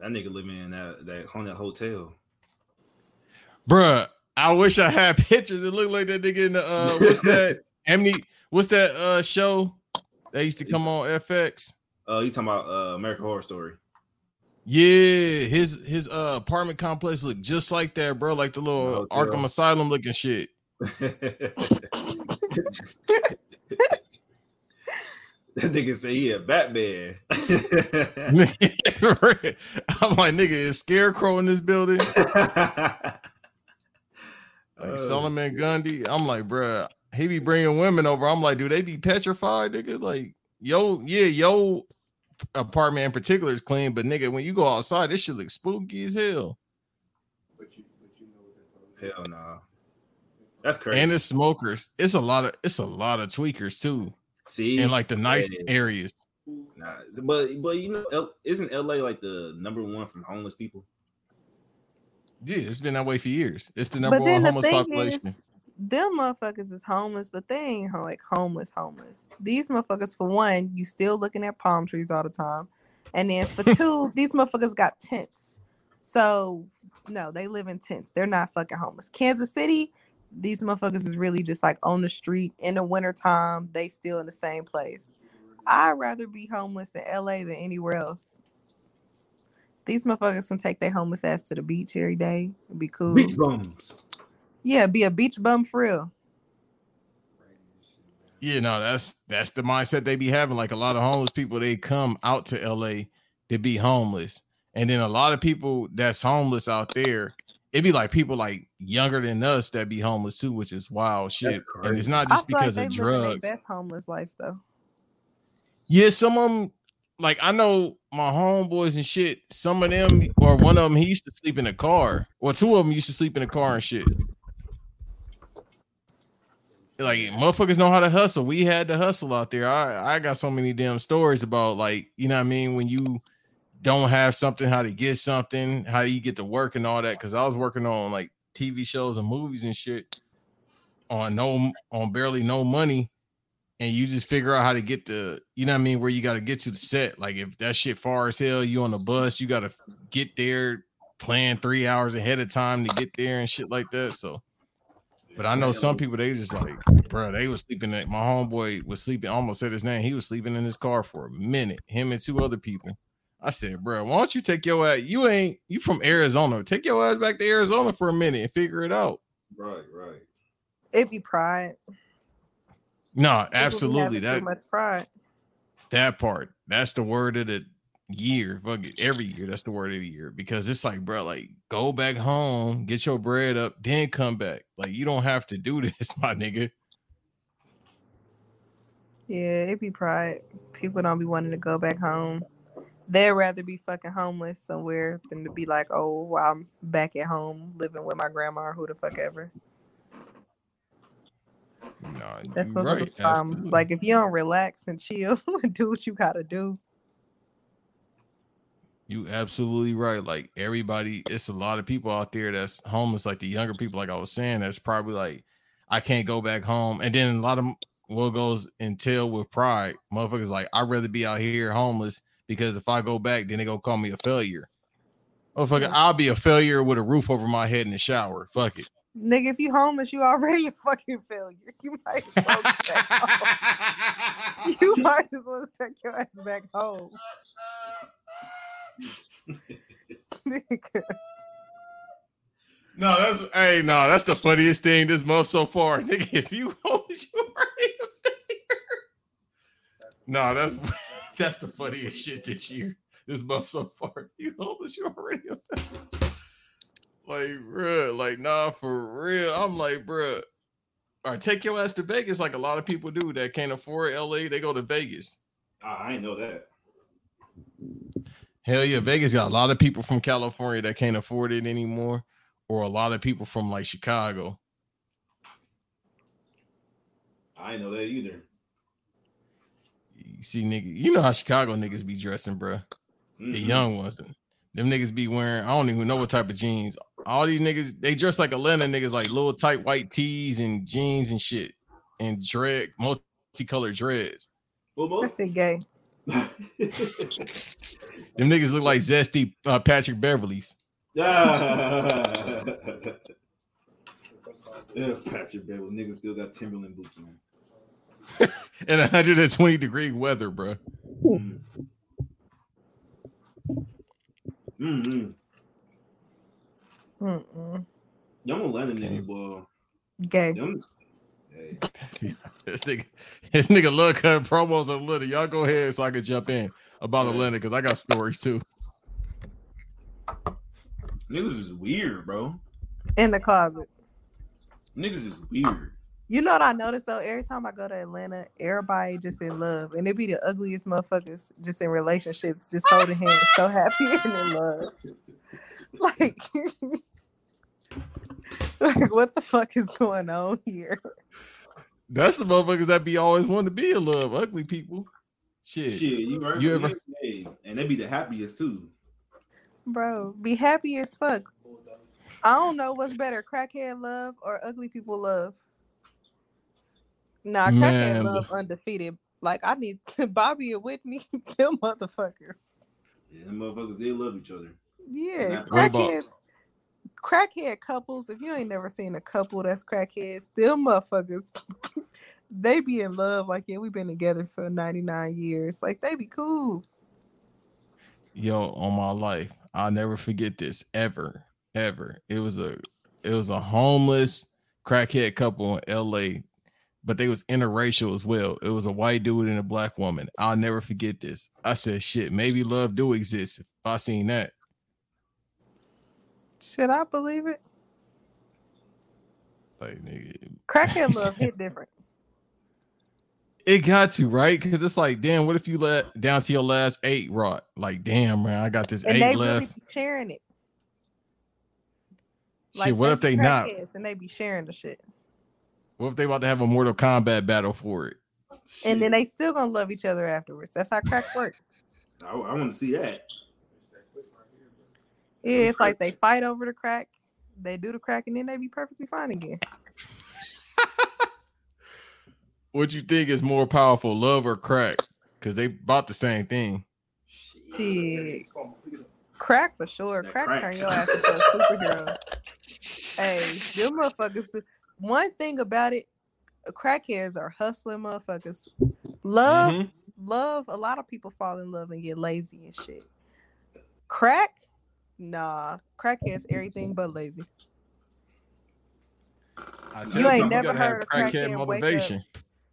that nigga living in that that haunted hotel. bruh i wish i had pictures it looked like that nigga in the uh what's that Amni, what's that uh show that used to come on fx Oh, you talking about uh, American Horror Story? yeah his his uh apartment complex looked just like that bro like the little Hotel. arkham asylum looking shit that nigga say he a Batman. I'm like, nigga, is Scarecrow in this building? Like Oh, Solomon Grundy. I'm like, bruh, he be bringing women over. I'm like, do they be petrified, nigga? Like, yo, yeah, yo apartment in particular is clean, but nigga, when you go outside, this shit looks spooky as hell. But you, but you know hell no. That's crazy. And it's smokers. It's a lot of it's a lot of tweakers too. See, In like the nice Yeah. areas. Nah, but but you know, L- isn't LA like the number one from homeless people? Yeah, it's been that way for years. It's the number one the homeless population. is, them motherfuckers is homeless, but they ain't like homeless, homeless. These motherfuckers, for one, you still looking at palm trees all the time, and then for two, these motherfuckers got tents. So no, they live in tents. They're not fucking homeless. Kansas City, these motherfuckers is really just like on the street in the wintertime. They still in the same place. I'd rather be homeless in LA than anywhere else. These motherfuckers can take their homeless ass to the beach every day. It'd be cool. Beach bums. Yeah, be a beach bum for real. Yeah, no, that's that's the mindset they be having. Like a lot of homeless people, they come out to LA to be homeless. And then a lot of people that's homeless out there, it'd be like people like younger than us that be homeless too, which is wild shit. And it's crazy. not I just feel like because they of drugs. best homeless life though. Yeah, some of them, like I know my homeboys and shit. Some of them, or one of them, he used to sleep in a car. Or two of them used to sleep in a car and shit. Like motherfuckers know how to hustle. We had to hustle out there. I I got so many damn stories about like you know what I mean when you don't have something, how to get something, how do you get to work and all that. Because I was working on like TV shows and movies and shit on no on barely no money and you just figure out how to get the you know what I mean where you got to get to the set. Like if that shit far as hell, you on the bus, you got to get there, plan three hours ahead of time to get there and shit like that. So, but I know some people they just like, bro, they was sleeping. At, my homeboy was sleeping. Almost said his name. He was sleeping in his car for a minute. Him and two other people. I said, bro, why don't you take your ass? You ain't you from Arizona? Take your ass back to Arizona for a minute and figure it out. Right, right. It be pride. No, absolutely. That too much pride. That part. That's the word of the year. Fuck it. Every year, that's the word of the year. Because it's like, bro, like go back home, get your bread up, then come back. Like you don't have to do this, my nigga. Yeah, it be pride. People don't be wanting to go back home. They'd rather be fucking homeless somewhere than to be like, oh, well, I'm back at home living with my grandma or who the fuck ever. No, That's what right. people's problems. absolutely. Like if you don't relax and chill and do what you gotta do. You absolutely right. Like everybody, it's a lot of people out there that's homeless. Like the younger people, like I was saying, that's probably like, I can't go back home. And then a lot of what goes entail with pride, motherfuckers like, I'd rather be out here homeless because if I go back, then they gonna call me a failure. Motherfucker, Yeah. I'll be a failure with a roof over my head in the shower. Fuck it. Nigga, if you homeless, you already a fucking failure. You might as well get back home. You might as well take your ass back home. Nigga. No, that's hey, no, that's the funniest thing this month so far. Nigga, if you homeless, you already a failure. No, that's that's the funniest shit this year. This month so far. You homeless, you already a failure. Like, bruh, like, nah, for real. I'm like, bruh. All right, take your ass to Vegas like a lot of people do that can't afford LA. They go to Vegas. I ain't know that. Hell yeah, Vegas got a lot of people from California that can't afford it anymore, or a lot of people from like Chicago. I ain't know that either. You see, nigga, you know how Chicago niggas be dressing, bruh. The Mhm. young ones, them niggas be wearing. I don't even know what type of jeans. All these niggas, they dress like Atlanta niggas, like little tight white tees and jeans and shit, and dread, multicolored dreads. What more? That shit gay. Them niggas look like zesty uh, Patrick Beverleys. yeah. yeah, Patrick Beverley. Niggas still got Timberland boots on. in 120 degree weather, bruh. Mm. Mm-hmm. Mm-mm. Them Atlanta niggas, boy. Gay. Them, hey, This nigga, this nigga love cutting promos on Atlanta. Y'all go ahead so I can jump in about Atlanta because I got stories too. niggas is weird, bro. In the closet. Niggas is weird. You know what I noticed though? Every time I go to Atlanta, everybody just in love, and it be the ugliest motherfuckers just in relationships, just holding hands, so happy and in love. Like, like what the fuck is going on here, That's the motherfuckers that be always wanting to be in love. Ugly people. Shit. Shit, you right? You ever- Hey, and they be the happiest too. bro? Be happy as fuck. I don't know what's better, crackhead love or ugly people love. Nah, crackhead Man, love undefeated. Like I need Bobby and Whitney, them motherfuckers. Yeah, them motherfuckers they love each other. Yeah, crackheads, crackhead couples. If you ain't never seen a couple that's crackheads, them motherfuckers, they be in love. Like yeah, we've been together for ninety nine years. Like they be cool. Yo, on my life, I'll never forget this ever, ever. It was a it was a homeless crackhead couple in LA but they was interracial as well. It was a white dude and a black woman. I'll never forget this. I said, "Shit, maybe love do exist." If I seen that, Should I believe it? like, nigga, Crackhead love hit different. it got to right because it's like, damn, what if you let down to your last eight rot? Like, damn, man, I got this And eight they left. really sharing it. shit, what if they not? And they be sharing the shit. What if they about to have a Mortal Kombat battle for it? And then they still gonna love each other afterwards. That's how crack works. I, I want to see that. Yeah, it's like they fight over the crack, they do the crack, and then they be perfectly fine again. What you think is more powerful, love or crack? Because they bought the same thing. Shit. Crack for sure. That Crack, crack. turn your ass into a superhero. hey, them motherfuckers. Do. One thing about it, uh, crackheads are hustling motherfuckers. Love, Mhm. love. A lot of people fall in love and get lazy and shit. Crack, nah. Crackheads everything but lazy. I You ain't never heard a crackhead crackhead wake up. motivation.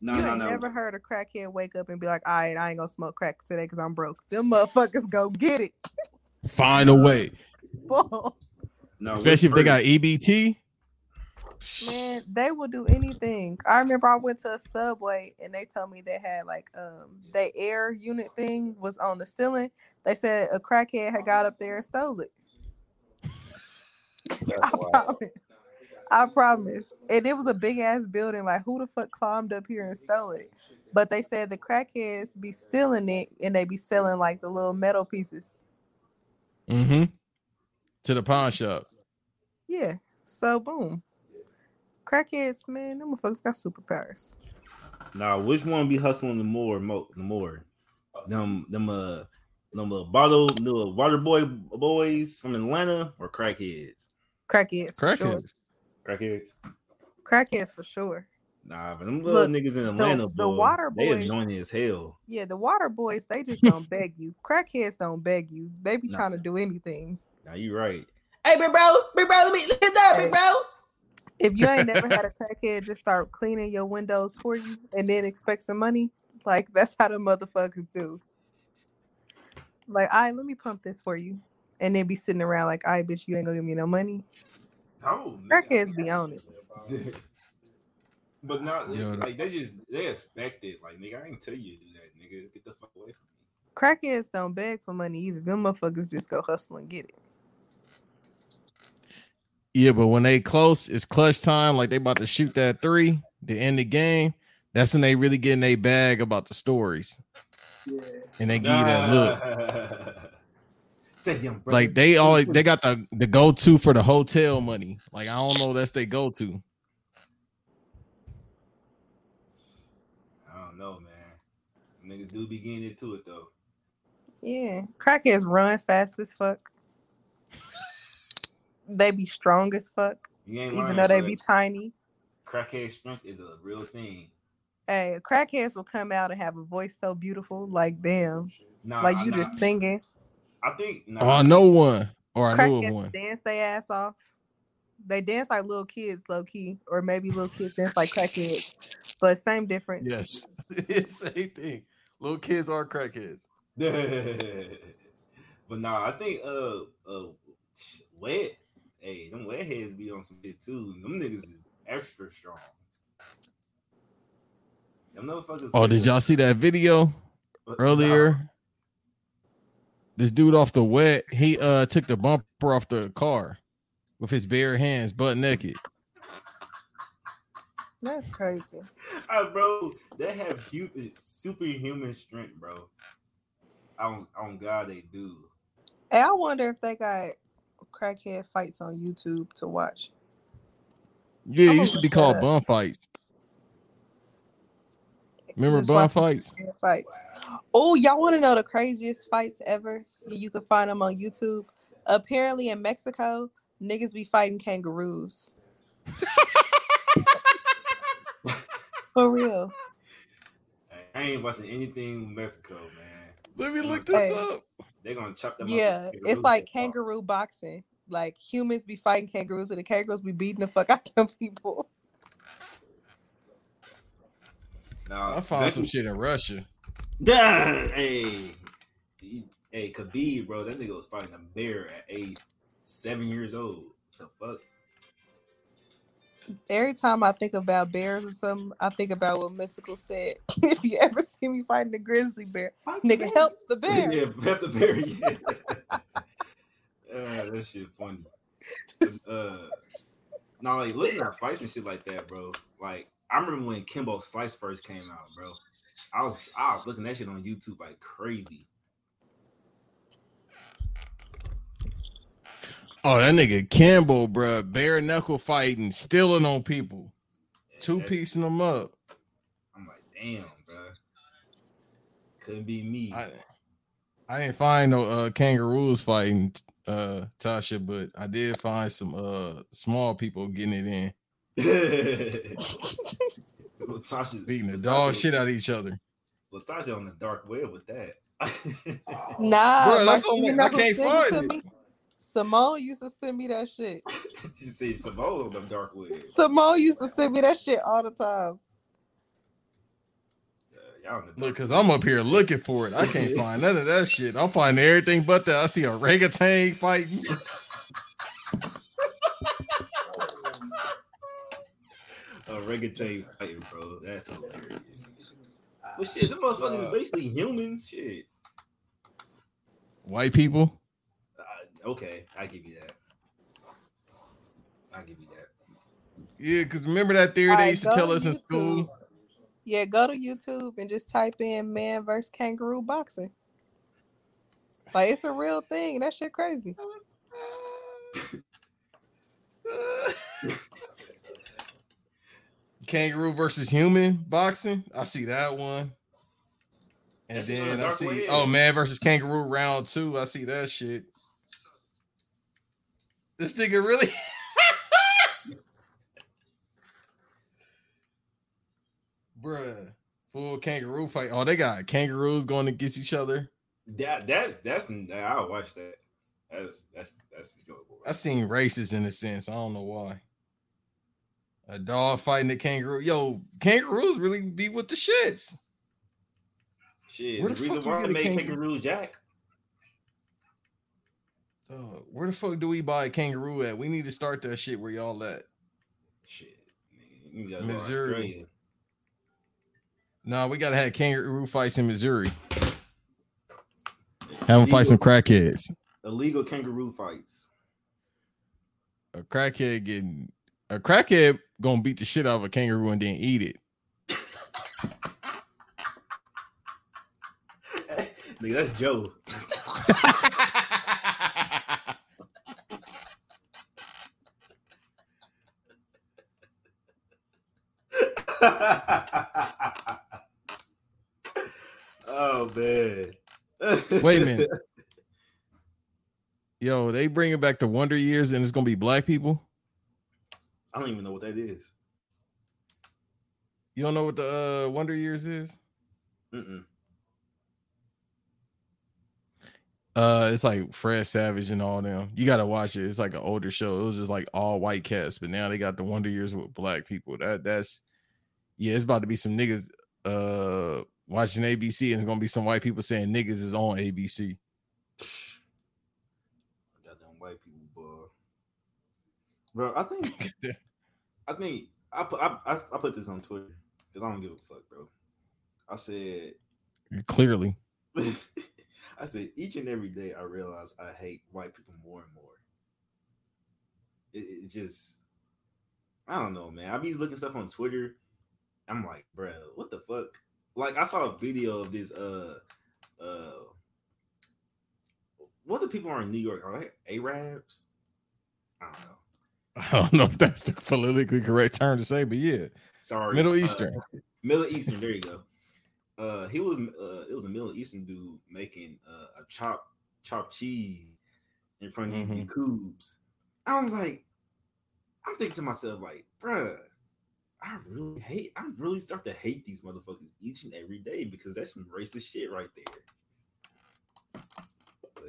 No, you no, ain't no. never heard a crackhead wake up and be like, "All right, I ain't gonna smoke crack today because I'm broke." Them motherfuckers go get it. Find a way, no especially if they got. EBT. Man, they will do anything. I remember I went to a subway and they told me they had like um their air unit thing was on the ceiling. They said a crackhead had got up there and stole it. I promise. I promise. And it was a big ass building. Like who the fuck climbed up here and stole it? But they said the crackheads be stealing it and they be selling like the little metal pieces. Mm-hmm. To the pawn shop. Yeah. So boom. Crackheads, man, them motherfuckers got superpowers. Now, which one be hustling the more? Mo, the more, them, them, uh, them uh, bottle, the water boy boys from Atlanta or crackheads? Crackheads for sure. Crackheads. Crackheads. Crackheads for sure. Nah, but them little Look, niggas in Atlanta, the boy, water they annoying as hell. Yeah, the water boys, they just don't beg you. Crackheads don't beg you. They be Nah. trying to do anything. Now you right. Hey, big bro, big bro, let me let it down, big bro. If you ain't never had a crackhead just start cleaning your windows for you and then expect some money, like that's how the motherfuckers do. Like, all right, let me pump this for you. And then be sitting around like, all right, bitch, you ain't gonna give me no money. Oh, Crackheads be on it. but not Yo, like they just they expect it. Like nigga, I ain't tell you to do that, nigga. Get the fuck away from me. Crackheads don't beg for money either. Them motherfuckers just go hustle and get it. Yeah, but when they close, it's clutch time. Like they about to shoot that three to end the game. That's when they really get in their bag about the stories. And they give you that look. Say young brother. Like they always they got the the go to for the hotel money. Like I don't know that's they go to. I don't know, man. Niggas do be getting into it though. Yeah, crackheads run fast as fuck. They be strong as fuck, You ain't even lying, though they but be tiny. crackhead strength is a real thing. Hey, crackheads will come out and have a voice so beautiful, like damn, Nah, like you nah, just singing. I think. Nah, Oh, I know one. Or I know of one. dance their ass off. They dance like little kids, low key, or maybe little kids dance like crackheads, but same difference. Yes. Same thing. Little kids are crackheads. but nah, I think uh uh wet. Hey, them wet heads be on some shit too. Them niggas is extra strong. Them motherfuckers. Oh, did y'all see that video uh, earlier? This dude off the wet, he uh took the bumper off the car with his bare hands, butt naked. That's crazy. Ah, bro, they have human, superhuman strength, bro. On on God, they do. Hey, I wonder if they got crackhead fights on YouTube to watch. Yeah, it used to be called that bun fights. Remember Just bun fights? fights. Oh, y'all want to know the craziest fights ever? You can find them on YouTube. Apparently, in Mexico, niggas be fighting kangaroos. For real. I ain't watching anything with Mexico, man. Let me look this Hey. up. They're gonna chop them. Yeah, up. it's like kangaroo boxing. Like humans be fighting kangaroos, and the kangaroos be beating the fuck out of them people. Nah, I found some shit in Russia. Duh, hey, hey, Khabib, bro, that nigga was fighting a bear at age seven years old. The fuck? Every time I think about bears or something, I think about what Mystical said. if you ever see me fighting a grizzly bear, Fight nigga, bear. help the bear. yeah, help the bear. Yeah. uh, that shit funny. Uh, no, like looking at fights and shit like that, bro. Like I remember when Kimbo Slice first came out, bro. I was I was looking at that shit on YouTube like crazy. Oh, that nigga Campbell, bruh, bare knuckle fighting, stealing on people, Yeah, two piecing them up. I'm like, damn, bro. Couldn't be me. I, I didn't find no uh, kangaroos fighting uh, Tasha, but I did find some uh, small people getting it in, Latasha beating the dog shit out of each other. Latasha on the dark web with that. Nah, Bruh, that's Mark, what I can't sent it find it. Me? Simone used to send me that shit. you see Simone on the dark web. Simone used to send me that shit all the time. Uh, y'all on the Look, cause. I'm up here looking for it. I can't find none of that shit. I'm finding everything but that. I see a orangutan fighting. a reggaeton fighting, bro. That's hilarious. But shit, them motherfuckers is basically humans. Shit. White people. Okay, I give you that. I give you that. Yeah, because remember that theory they Alright, used to tell to us in school? Yeah, go to YouTube and just type in man versus kangaroo boxing. Like it's a real thing. That shit crazy. Kangaroo versus human boxing. I see that one. And That's then I see oh man versus kangaroo round two. I see that shit. This nigga really Bruh. Full kangaroo fight. Oh, they got kangaroos going against each other. That that that's I'll watch that. That's that's that's enjoyable. I seen races in a sense. I don't know why. A dog fighting a kangaroo. Yo, kangaroos really be with the shits. Shit, Where the the reason why they made kangaroo? Kangaroo Jack. Dog, where the fuck do we buy a kangaroo at? We need to start that shit where y'all at. Shit, man, you go Missouri. No, we gotta have kangaroo fights in Missouri. Have them fight some crackheads. Illegal kangaroo fights. A crackhead getting a crackhead gonna beat the shit out of a kangaroo and then eat it. Nigga, that's Joe. Oh man. Wait a minute. Yo, they bringing back the Wonder Years and it's gonna be black people. I don't even know what that is. You don't know what the uh, Wonder Years is? Mm-mm. Uh, it's like Fred Savage and all them. You gotta watch it. It's like an older show. It was just like all white cast, but now they got the Wonder Years with black people. That that's yeah. It's about to be some niggas uh watching ABC, and it's gonna be some white people saying niggas is on ABC. Goddamn white people, boy. Bro, I think I think I put I, I, I put this on Twitter because I don't give a fuck, bro. I said Clearly, I said each and every day I realize I hate white people more and more. It, it just I don't know, man. I be looking stuff on Twitter. I'm like, bro, what the fuck? Like I saw a video of this uh uh what the people are in New York are they Arabs? I don't know. I don't know if that's the politically correct term to say, but yeah, Sorry, Middle uh, Eastern. Middle Eastern. There you go. Uh, he was. Uh, it was a Middle Eastern dude making uh, a chop chopped cheese in front of these Mhm. Yakubs. I was like, I'm thinking to myself, like, bruh, I really hate. I'm really start to hate these motherfuckers each and every day because that's some racist shit right there.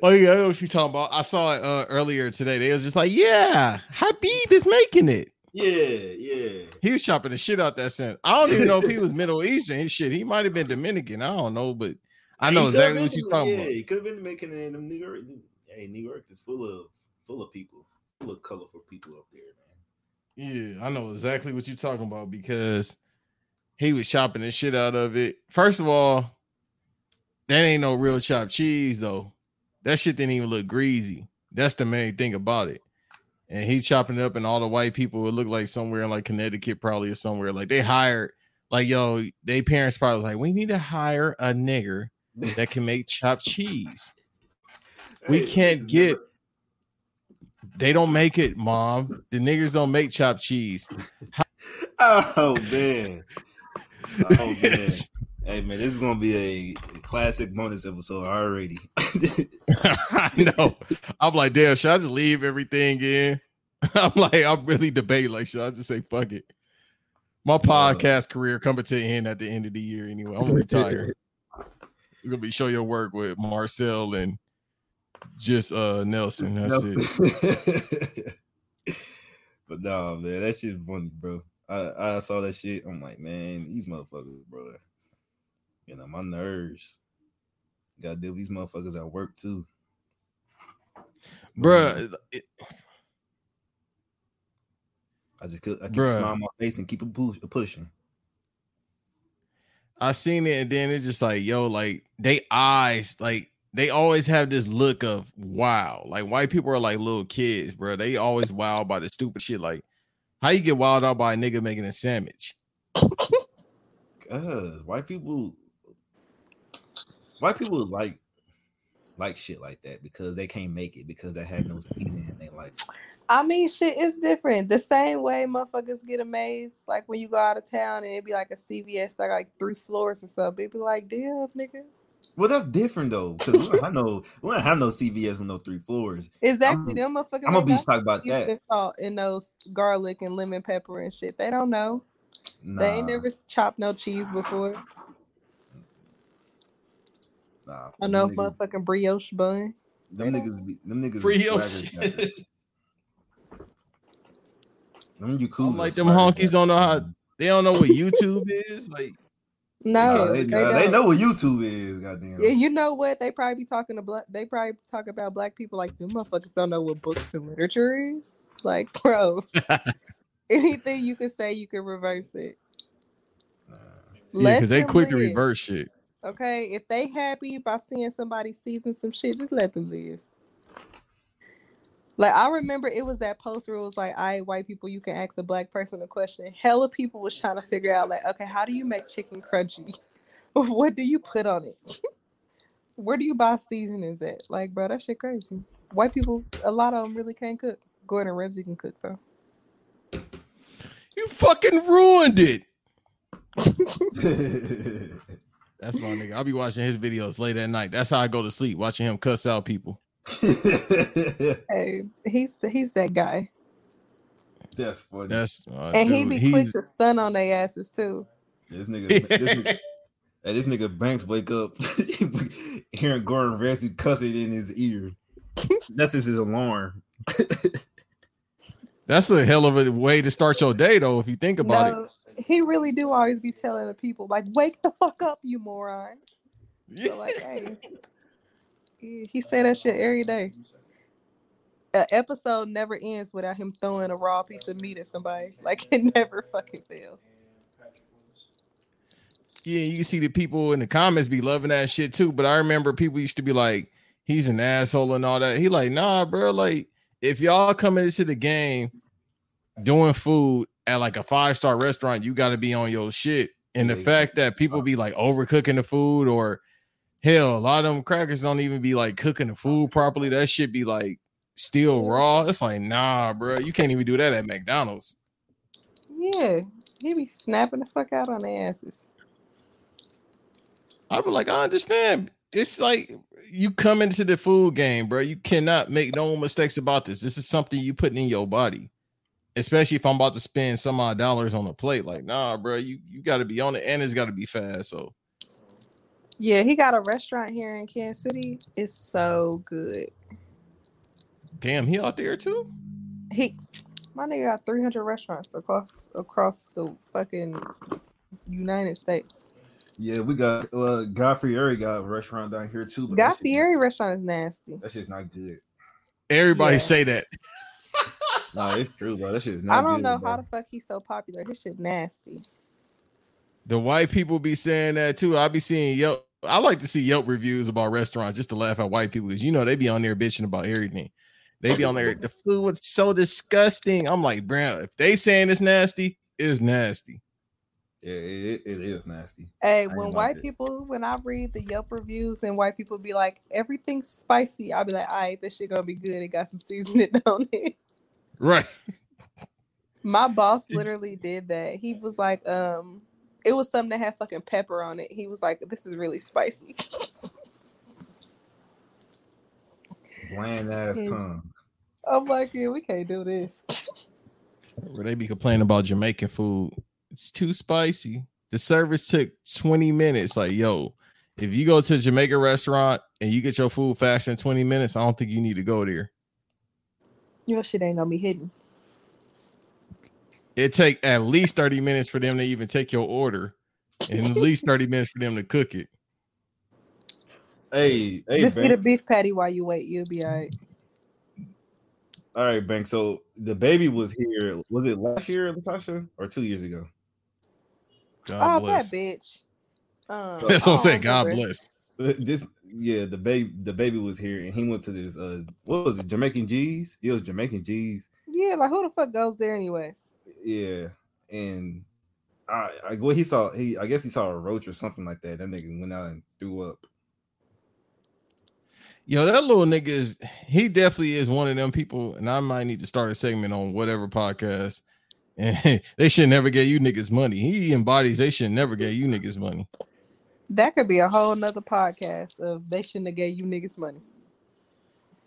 Oh yeah, I know what you're talking about. I saw it uh, earlier today. They was just like, yeah, Habib is making it. Yeah, yeah. He was chopping the shit out that sandwich. I don't even know if he was Middle Eastern. His shit. He might have been Dominican. I don't know, but I know exactly what you're talking about. yeah, about. He could have been making it in New York. Hey, New York is full of full of people, full of colorful people up there. Yeah, I know exactly what you're talking about because he was chopping the shit out of it. First of all, that ain't no real chopped cheese though. That shit didn't even look greasy. That's the main thing about it. And he's chopping it up, and all the white people would look like somewhere in like Connecticut, probably or somewhere. Like they hired, like yo, they parents probably was like, we need to hire a nigger that can make chopped cheese. We can't get- They don't make it, mom. The niggers don't make chopped cheese. Oh man. Oh man. Hey man, this is gonna be a classic bonus episode already. I know. I'm like, damn, should I just leave everything in? I'm like, I'm really debating. Like, should I just say fuck it? My podcast career coming to an end at the end of the year anyway. I'm gonna retire. Gonna be show your work with Marcel and just uh Nelson. That's it. it. but no, man, that shit funny, bro. I, I saw that shit. I'm like, man, these motherfuckers, bro. You know, my nerves. Gotta deal with these motherfuckers at work too. Bruh, it- I just could I keep Bruh. a smile on my face and keep it push, pushing. I seen it and then it's just like, yo, like they eyes, like they always have this look of wow. Like white people are like little kids, bro. They always wild by the stupid shit. Like, how you get wild out by a nigga making a sandwich? Cause white people, white people like like shit like that because they can't make it because they had no seasoning. and They like I mean, shit is different. The same way motherfuckers get amazed, like when you go out of town and it'd be like a CVS, like, like three floors or something. It'd be like, damn, nigga. Well, that's different though because we don't have no we don't have no CVS with no three floors. Exactly. I'm- them motherfuckers. I'm gonna be got talking about seasoning that. salt and those garlic and lemon pepper and shit. They don't know. They ain't never chopped no cheese before. nah. I know niggas, motherfucking brioche bun. them niggas, be, them niggas, Brioche. Them Yakuza I'm like them swagger honkies don't know how they don't know what YouTube is. Like, No, Nah, they, they, nah, they know what YouTube is. Goddamn. Yeah, you know what? They probably be talking to black. They probably talk about black people like them motherfuckers don't know what books and literature is. Like, bro, anything you can say, you can reverse it. Nah. yeah, because they them quick to reverse shit. Okay, if they happy by seeing somebody season some shit, just let them live. Like I remember, it was that post where it was like, "I white people, you can ask a black person a question." Hella people was trying to figure out, like, okay, how do you make chicken crunchy? what do you put on it? Where do you buy seasonings at? Like, bro, that shit crazy. White people, a lot of them really can't cook. Gordon Ramsay can cook though. You fucking ruined it. That's my nigga. I'll be watching his videos late at night. That's how I go to sleep, watching him cuss out people. Hey, he's he's that guy, That's funny. That's uh, and he be quick he's to stun on their asses too. This nigga, this nigga, hey, this nigga Banks wake up hearing Gordon Ramsay cussing in his ear. That's just his alarm. that's a hell of a way to start your day, though. If you think about it. He really do always be telling the people like, "Wake the fuck up, you moron!" So like, hey, he, he say that shit every day. An episode never ends without him throwing a raw piece of meat at somebody. Like it never fucking fails. Yeah, you can see the people in the comments be loving that shit too. But I remember people used to be like, he's an asshole and all that. He like, nah, bro. Like, if y'all coming into the game doing food at like a five star restaurant, you got to be on your shit. And the fact that people be like overcooking the food, or hell, a lot of them crackers don't even be like cooking the food properly. That shit be like still raw. It's like, nah, bro, you can't even do that at McDonald's. Yeah, he be snapping the fuck out on their asses. I be like, I understand. It's like you come into the food game, bro. You cannot make no mistakes about this. This is something you putting in your body. Especially if I'm about to spend some odd dollars on a plate. Like, nah, bro, you you gotta be on it and it's gotta be fast. So Yeah, he got a restaurant here in Kansas City. It's so good. damn, he out there too. He My nigga got 300 restaurants across across the fucking United States. Yeah, we got uh Guy Fieri got a restaurant down here too. But Guy that shit- Fieri restaurant is nasty. That shit's not good. Everybody Yeah. say that. No, it's true, bro. That shit's not I don't good, know bro. how the fuck he's so popular. His shit nasty. The white people be saying that too. I be seeing Yelp. I like to see Yelp reviews about restaurants just to laugh at white people because you know they be on there bitching about everything. They be on there. The food was so disgusting. I'm like, bro, if they saying it's nasty, it's nasty. Yeah, it, it is nasty. Hey, ain't when white it. people, when I read the Yelp reviews and white people be like, everything's spicy, I'll be like, all right, this shit gonna be good. It got some seasoning on it. Right. My boss literally did that. He was like, um, it was something that had fucking pepper on it. He was like, this is really spicy. Bland ass hmm. tongue. I'm like, yeah, we can't do this. Where they be complaining about Jamaican food. It's too spicy. The service took 20 minutes. Like, yo, if you go to a Jamaican restaurant and you get your food faster than 20 minutes, I don't think you need to go there. Your shit ain't gonna be hidden. It take at least 30 minutes for them to even take your order, and at least 30 minutes for them to cook it. Hey, hey, Just eat a beef patty while you wait. You'll be all right. All right, Bank. So the baby was here. Was it last year, Latasha, or two years ago? God oh, bless. that bitch. Um, That's what I'm saying. God remember. bless. This, yeah, the baby, the baby was here, and he went to this. Uh, what was it? Jamaican G's. It was Jamaican G's. Yeah, like who the fuck goes there anyways? Yeah, and I, I what he saw. He, I guess he saw a roach or something like that. That nigga went out and threw up. Yo, that little nigga is he definitely is one of them people, and I might need to start a segment on whatever podcast. And they should never get you niggas money. He embodies they should never get you niggas money. That could be a whole nother podcast of they shouldn't have gave you niggas money.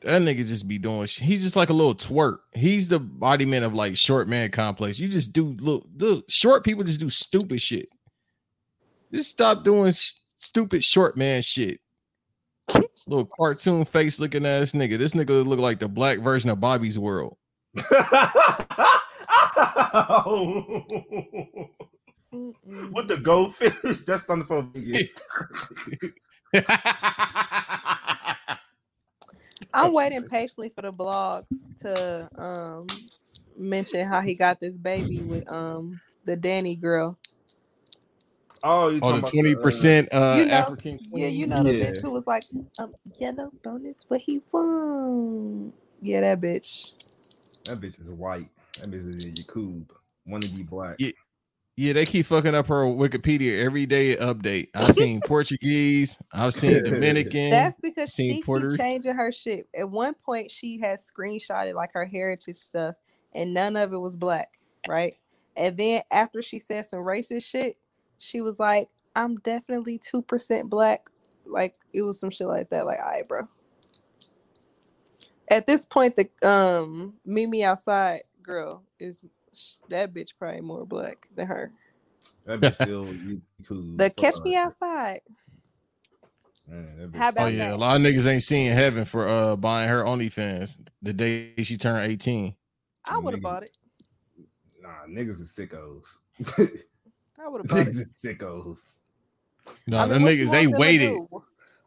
That nigga just be doing sh- he's just like a little twerk. He's the embodiment of like short man complex. You just do look, look short people just do stupid shit. Just stop doing sh- stupid short man shit. Little cartoon face looking ass nigga. This nigga look like the black version of Bobby's World. What the goldfish? That's on the phone. Vegas. I'm waiting patiently for the blogs to um mention how he got this baby with um the Danny girl. Oh, you oh, the twenty percent uh You know- African Yeah, you queen. know the Yeah. bitch who was like, um, yellow bonus, what he won. Yeah, that bitch. Uh, that bitch is white. That bitch is a Yakub. Want to be black? Yeah. Yeah, they keep fucking up her Wikipedia every day update. I've seen Portuguese, I've seen Dominican. That's because she Puerto keep Rico. changing her shit. At one point, she had screenshotted like her heritage stuff, and none of it was black, right? And then after she said some racist shit, she was like, "I'm definitely two percent black." Like it was some shit like that. Like, all right, bro. At this point, the um Mimi outside girl is that bitch probably more black than her. That bitch still Yakub. The Fuck catch her. me outside. Man, that bitch How Oh about yeah, that? a lot of niggas ain't seeing heaven for uh buying her OnlyFans the day she turned 18. I would have bought it. Nah, niggas are sickos. I would have bought it. niggas is sickos. No, I mean, them niggas they want waited.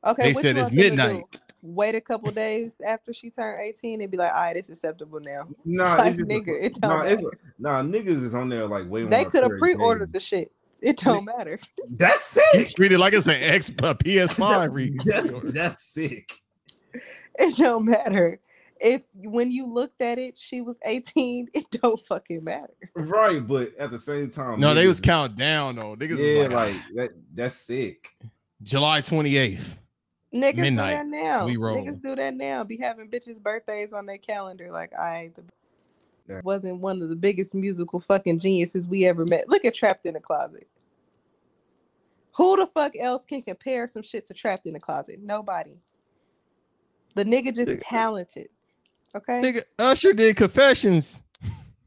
Okay, They said it's want them to midnight. do? Wait a couple days after she turned 18 and be like, all right, it's acceptable now. Nah, Like, it's just nigga, it don't nah, it's nah, niggas is on there like waiting. They could have pre-ordered the shit. It don't matter. That's He sick. treated like it's an X a PS5 re- That- that's sick. It don't matter. If when you looked at it, she was 18, it don't fucking matter. Right, but at the same time, No, they was niggas- counting down though. Niggas Yeah, was like, like that. That's sick. July 28th. Niggas Midnight, do that now. we roll. Niggas do that now. Be having bitches' birthdays on their calendar. Like I the Yeah. wasn't one of the biggest musical fucking geniuses we ever met. Look at Trapped in the Closet. Who the fuck else can compare some shit to Trapped in the Closet? Nobody. The nigga just Nigga. Uh, talented. Okay. Nigga, Usher did confessions.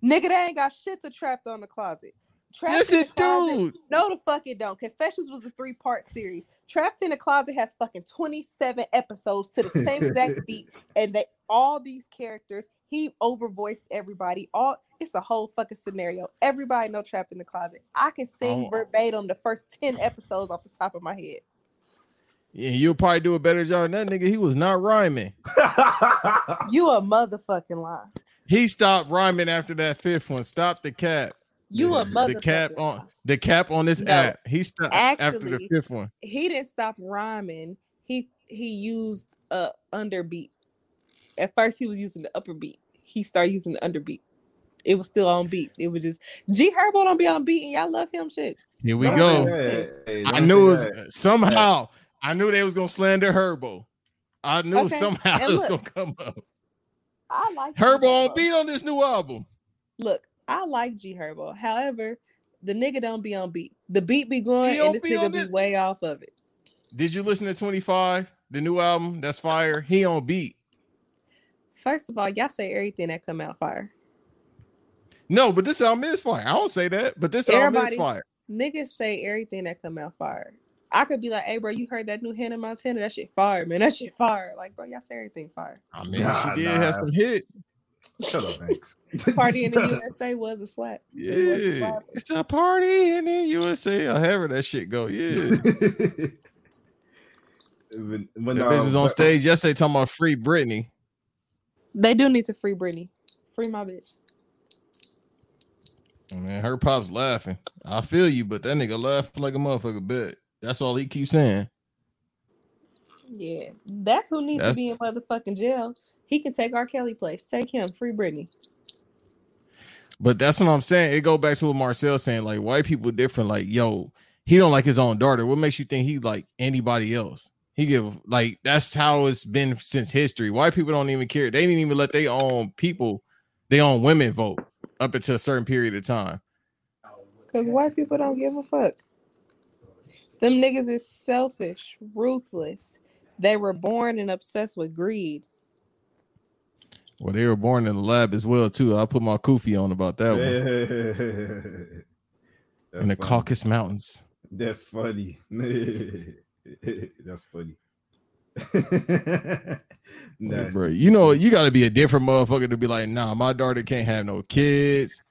Nigga, they ain't got shit to Trapped on the Closet. Trapped Yes, it do. No, the fuck it don't. Confessions was a three part series. Trapped in the Closet has fucking 27 episodes to the same exact beat, and they all these characters. He overvoiced everybody. All it's a whole fucking scenario. Everybody know Trapped in the Closet. I can sing Oh. verbatim the first 10 episodes off the top of my head. Yeah, you'll probably do a better job than that nigga. He was not rhyming. You a motherfucking lie. He stopped rhyming after that fifth one. Stop the cap. You a The motherfucking The cap on the cap on this No. app. He stopped after the fifth one. he didn't stop rhyming. He he used a underbeat. At first, he was using the upper beat. He started using the underbeat. It was still on beat. It was just G Herbo don't be on beat, and y'all love him shit. Here we Don't go. Hey, I knew it was that. somehow. I knew they was gonna slander Herbo. I knew Okay, somehow and it was gonna come up. I like Herbo on beat on this new album. Look, I like G Herbo. However, the nigga don't be on beat. The beat be going, and don't this be nigga be this- way off of it. Did you listen to 25, the new album? That's fire. He on beat. First of all, y'all say everything that come out fire. No, but this album is fire. I don't say that, but this album is Everybody- fire. Niggas say everything that come out fire. I could be like, hey, bro, you heard that new Hannah Montana? That shit fire, man. That shit fire. Like, bro, y'all say everything fire. I mean, Nah, she did nah. have some hits. Shut up, Banks. Party in the USA was a slap. It was a Yeah, slap. it's a party in the USA. However, that shit go. Yeah, when, when, the bitch was um, on stage yesterday talking about free Britney. They do need to free Britney. Free my bitch. Oh, man, her pops laughing. I feel you, but that nigga laughed like a motherfucker. Bet that's all he keeps saying. Yeah, that's who needs That's- to be in motherfucking jail. He can take R. Kelly place. Take him. Free Britney. But that's what I'm saying. It go back to what Marcel saying. Like white people different. Like yo, he don't like his own daughter. What makes you think he like anybody else? He give like that's how it's been since history. White people don't even care. They didn't even let their own people, their own women vote up until a certain period of time. Because white people don't give a fuck. Them niggas is selfish, ruthless. They were born and obsessed with greed. Well, they were born in the lab as well too. I put my kufi on about that one in the funny. Caucasus Mountains. That's funny. That's funny. Nasty. bro, you know you got to be a different motherfucker to be like, nah, my daughter can't have no kids.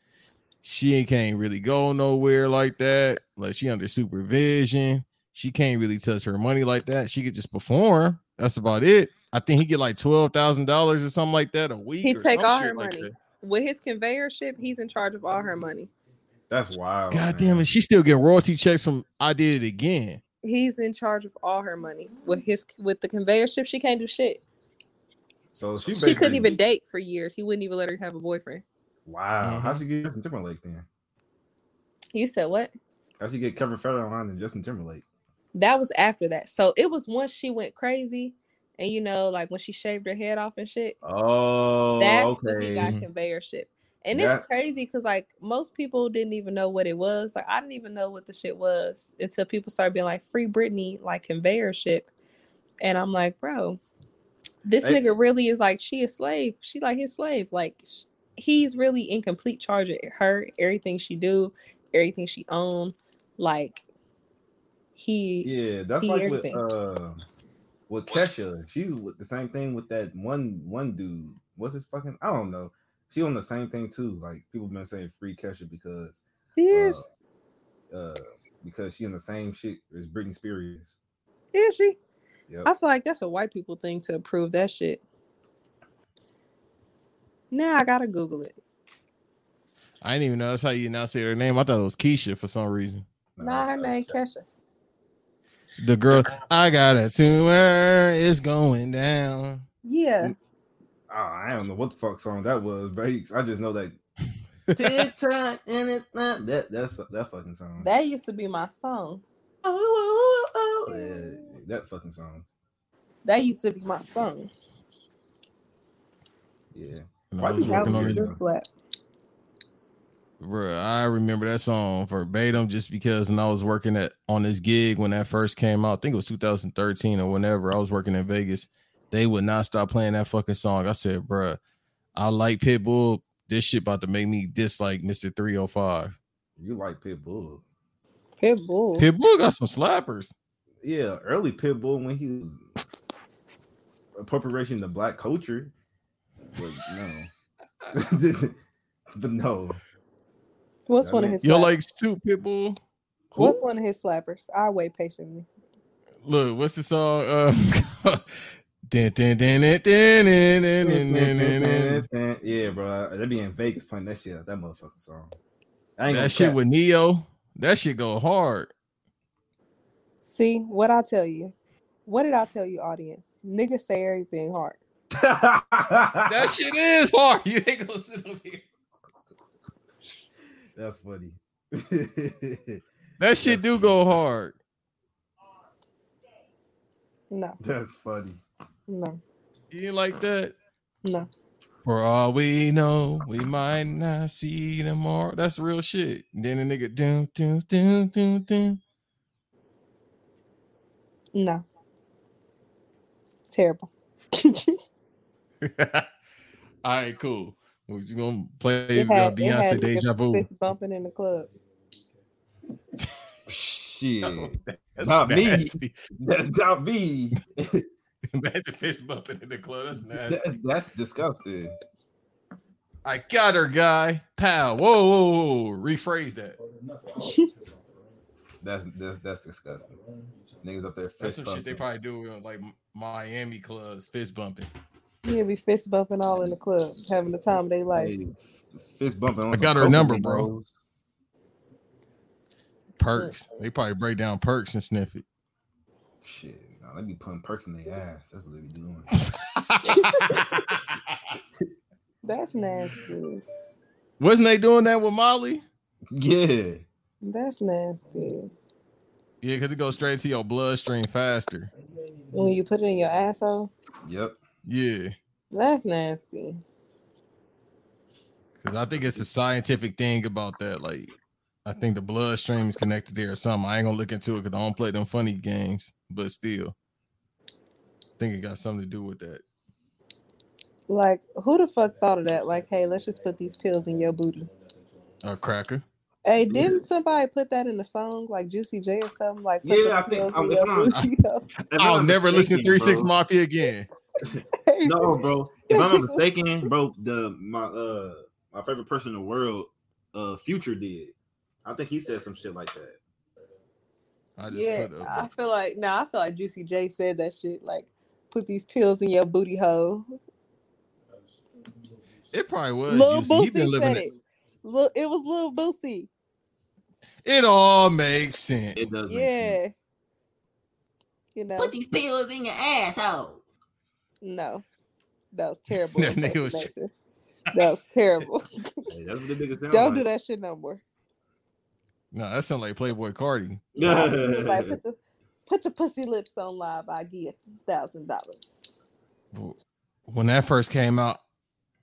She ain't can't really go nowhere like that. Like she under supervision. She can't really touch her money like that. She could just perform. That's about it. I think he get like twelve thousand dollars or something like that a week. He take all her money. that. With his conveyor ship, he's in charge of all her money. That's wild. God man. damn it, she's still getting royalty checks from I did it again. He's in charge of all her money. With his with the conveyor ship, she can't do shit. So she, She couldn't even date for years. He wouldn't even let her have a boyfriend. Wow. Mhm. How'd she get Justin Timberlake then? You said what? How'd she get Kevin Federline and Justin Timberlake? That was after that. So it was once she went crazy, and you know, like when she shaved her head off and shit. Oh, That's when he got conveyor ship. And That- it's crazy because like most people didn't even know what it was. Like I didn't even know what the shit was until people started being like free Britney, like conveyor ship. And I'm like, bro, this Hey. nigga really is like she a slave. She like his slave. Like sh- he's really in complete charge of her, everything she do, everything she own. Like he Yeah, that's He like with uh with Kesha. She's with the same thing with that one one dude. What's his fucking? I don't know. She on the same thing too. Like people been saying free Kesha because he is uh because she in the same shit as Britney Spears. is she? Yep. I feel like that's a white people thing to approve that shit. Now I gotta Google it. I didn't even know that's how you now say her name. I thought it was Keisha for some reason. Nah, her it's, uh, name Kesha. The girl, I got a tumor, it's going down. Yeah. Oh, I don't know what the fuck song that was, but I just know that. TikTok and it. uh, That that's that fucking song. That used to be my song. Oh, oh, oh, yeah, that fucking song. That used to be my song. Yeah. And Why I was people That working was on a this, this- slap. Bro. I remember that song verbatim just because when I was working at on this gig when that first came out, I think it was 2013 or whenever I was working in Vegas, they would not stop playing that fucking song. I said, bro, I like Pitbull. This shit about to make me dislike Mr. 305. You like Pitbull. Pitbull. Pitbull got some slappers. Yeah, early Pitbull when he was appropriation to black culture. but no. but no. What's one of his? You're like stupid pitbull. What's one of his slappers? I wait patiently. Look, what's the song? Um, yeah, bro, they be in Vegas playing that shit. That motherfucking song. That shit with Ne-Yo. That shit go hard. See what I tell you. What did I tell you, audience? Niggas say everything hard. that shit is hard. You ain't gonna sit up here. That's funny. That shit That's do funny. go hard. No, That's funny. no, You ain't like that? no. For all we know, we might not see you tomorrow. That's real shit. Then the nigga doom doom doom doom doom. No. Terrible. All right, cool. We're gonna play It uh, had- it Beyonce had Deja niggas Vu. fist bumping in the club. Shit. That's Not me. That's not me. Imagine fist bumping in the club. That's nasty. That- that's disgusting. I got her, guy. Pow. Whoa, whoa, whoa. Rephrase that. That's that's that's disgusting. Niggas up there That's fist some shit they probably do in like Miami clubs, fist bumping. You'll be fist bumping all in the club, having the time of their life. Hey, fist bumping. On I got her number, bro. those. Perks. They probably break down perks and sniff it. Shit, nah, they be putting perks in their ass. That's what they be doing. That's nasty. Wasn't they doing that with Molly? Yeah. That's nasty. Yeah, because it goes straight to your bloodstream faster. When you put it in your asshole, Yep. Yeah. that's nasty. Because I think it's a scientific thing about that. Like, I think the bloodstream is connected there or something. I ain't gonna look into it because I don't play them funny games, but still, I think it got something to do with that. Like, who the fuck thought of that? Like, hey, let's just put these pills in your booty. A cracker. Hey, didn't somebody put that in the song, like Juicy J or something? Like, Yeah, I think- pills in if your I'm- booty? If I'm I'll not never listen to mistaken, Three Six bro- Mafia again. No, bro. If I'm not mistaken, bro, the my uh my favorite person in the world, uh, Future did. I think he said some shit like that. I just yeah, put I a, feel like no, I feel like Juicy J said that shit. Like, put these pills in your booty hole. it probably was. Lil Juicy. He been Boosie said it. it. Lil, it was Lil Boosie. It all makes sense. It does. Make sense. Yeah. You know, Put these pills in your asshole. No, that was terrible. That nigga was- impersonation. that was terrible. Hey, that's what the sound Don't like. do that shit no more. No, that sound like Playboy Cardi. Like, put your, put your pussy lips on live. I give thousand dollars. When that first came out,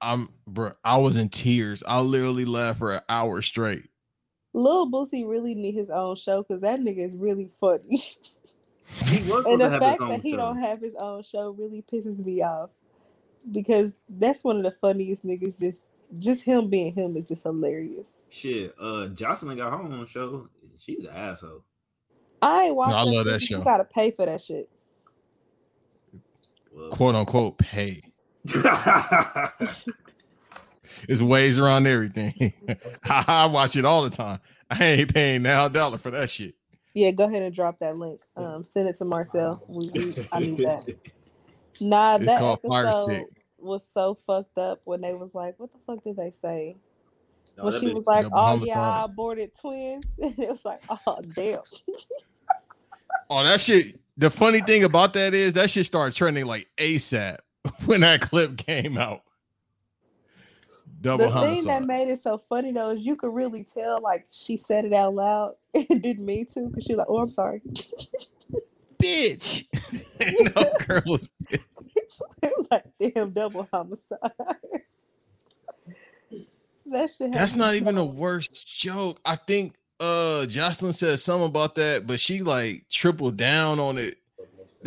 I'm bro, I was in tears. I literally laughed for an hour straight. Lil Boosie really need his own show because that nigga is really funny. He was and the to have his fact that he show. don't have his own show really pisses me off because that's one of the funniest niggas. Just just him being him is just hilarious. Shit, uh, Joseline got her own show. She's an asshole. I ain't watching. I love that show. You gotta pay for that shit. Well, Quote unquote pay. It's ways around everything. I watch it all the time. I ain't paying now a dollar for that shit. Yeah, go ahead and drop that link. Um, send it to Marcel. We, we, I need that. Nah, It's that called Fire episode was so fucked up when they was like, "What the fuck did they say?" No, when she bitch- was like, "Oh yeah, I aborted twins," and it was like, "Oh damn." Oh, that shit. The funny thing about that is that shit started trending like ASAP when that clip came out. Double the thing that made it so funny though is you could really tell like she said it out loud and didn't mean to because she was like, "Oh, I'm sorry." bitch. no girl was pissed. it was like damn double homicide. that shit. That's not even the worst joke. I think uh Joseline said something about that, but she like tripled down on it.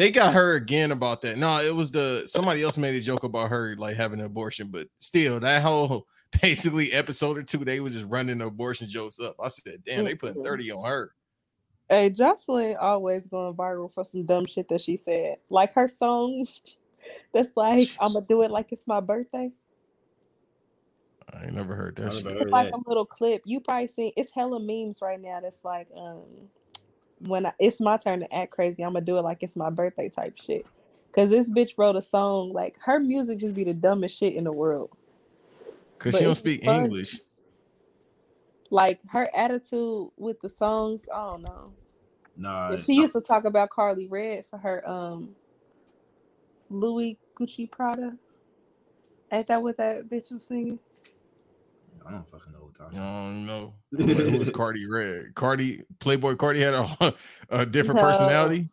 They got her again about that. No, it was the somebody else made a joke about her like having an abortion, but still that whole basically episode or two, they were just running abortion jokes up. I said, damn, they put Mhm. 30 on her. Hey, Joseline always going viral for some dumb shit that she said. Like her song that's like, I'm gonna do it like it's my birthday. I ain't never heard that shit. heard It's like that. a little clip. You probably seen it's hella memes right now. That's like um when I, it's my turn to act crazy, I'm gonna do it like it's my birthday type shit. Cause this bitch wrote a song like her music just be the dumbest shit in the world. Cause But she don't speak fun. English. Like her attitude with the songs, I don't know. Nah, Yeah, she used to talk about Carly Red for her um Louis Gucci Prada. Ain't that what that bitch was singing? I don't fucking know what I talking. about. don't know. But it was Cardi Red. Cardi Playboy Cardi had a, a different No. personality.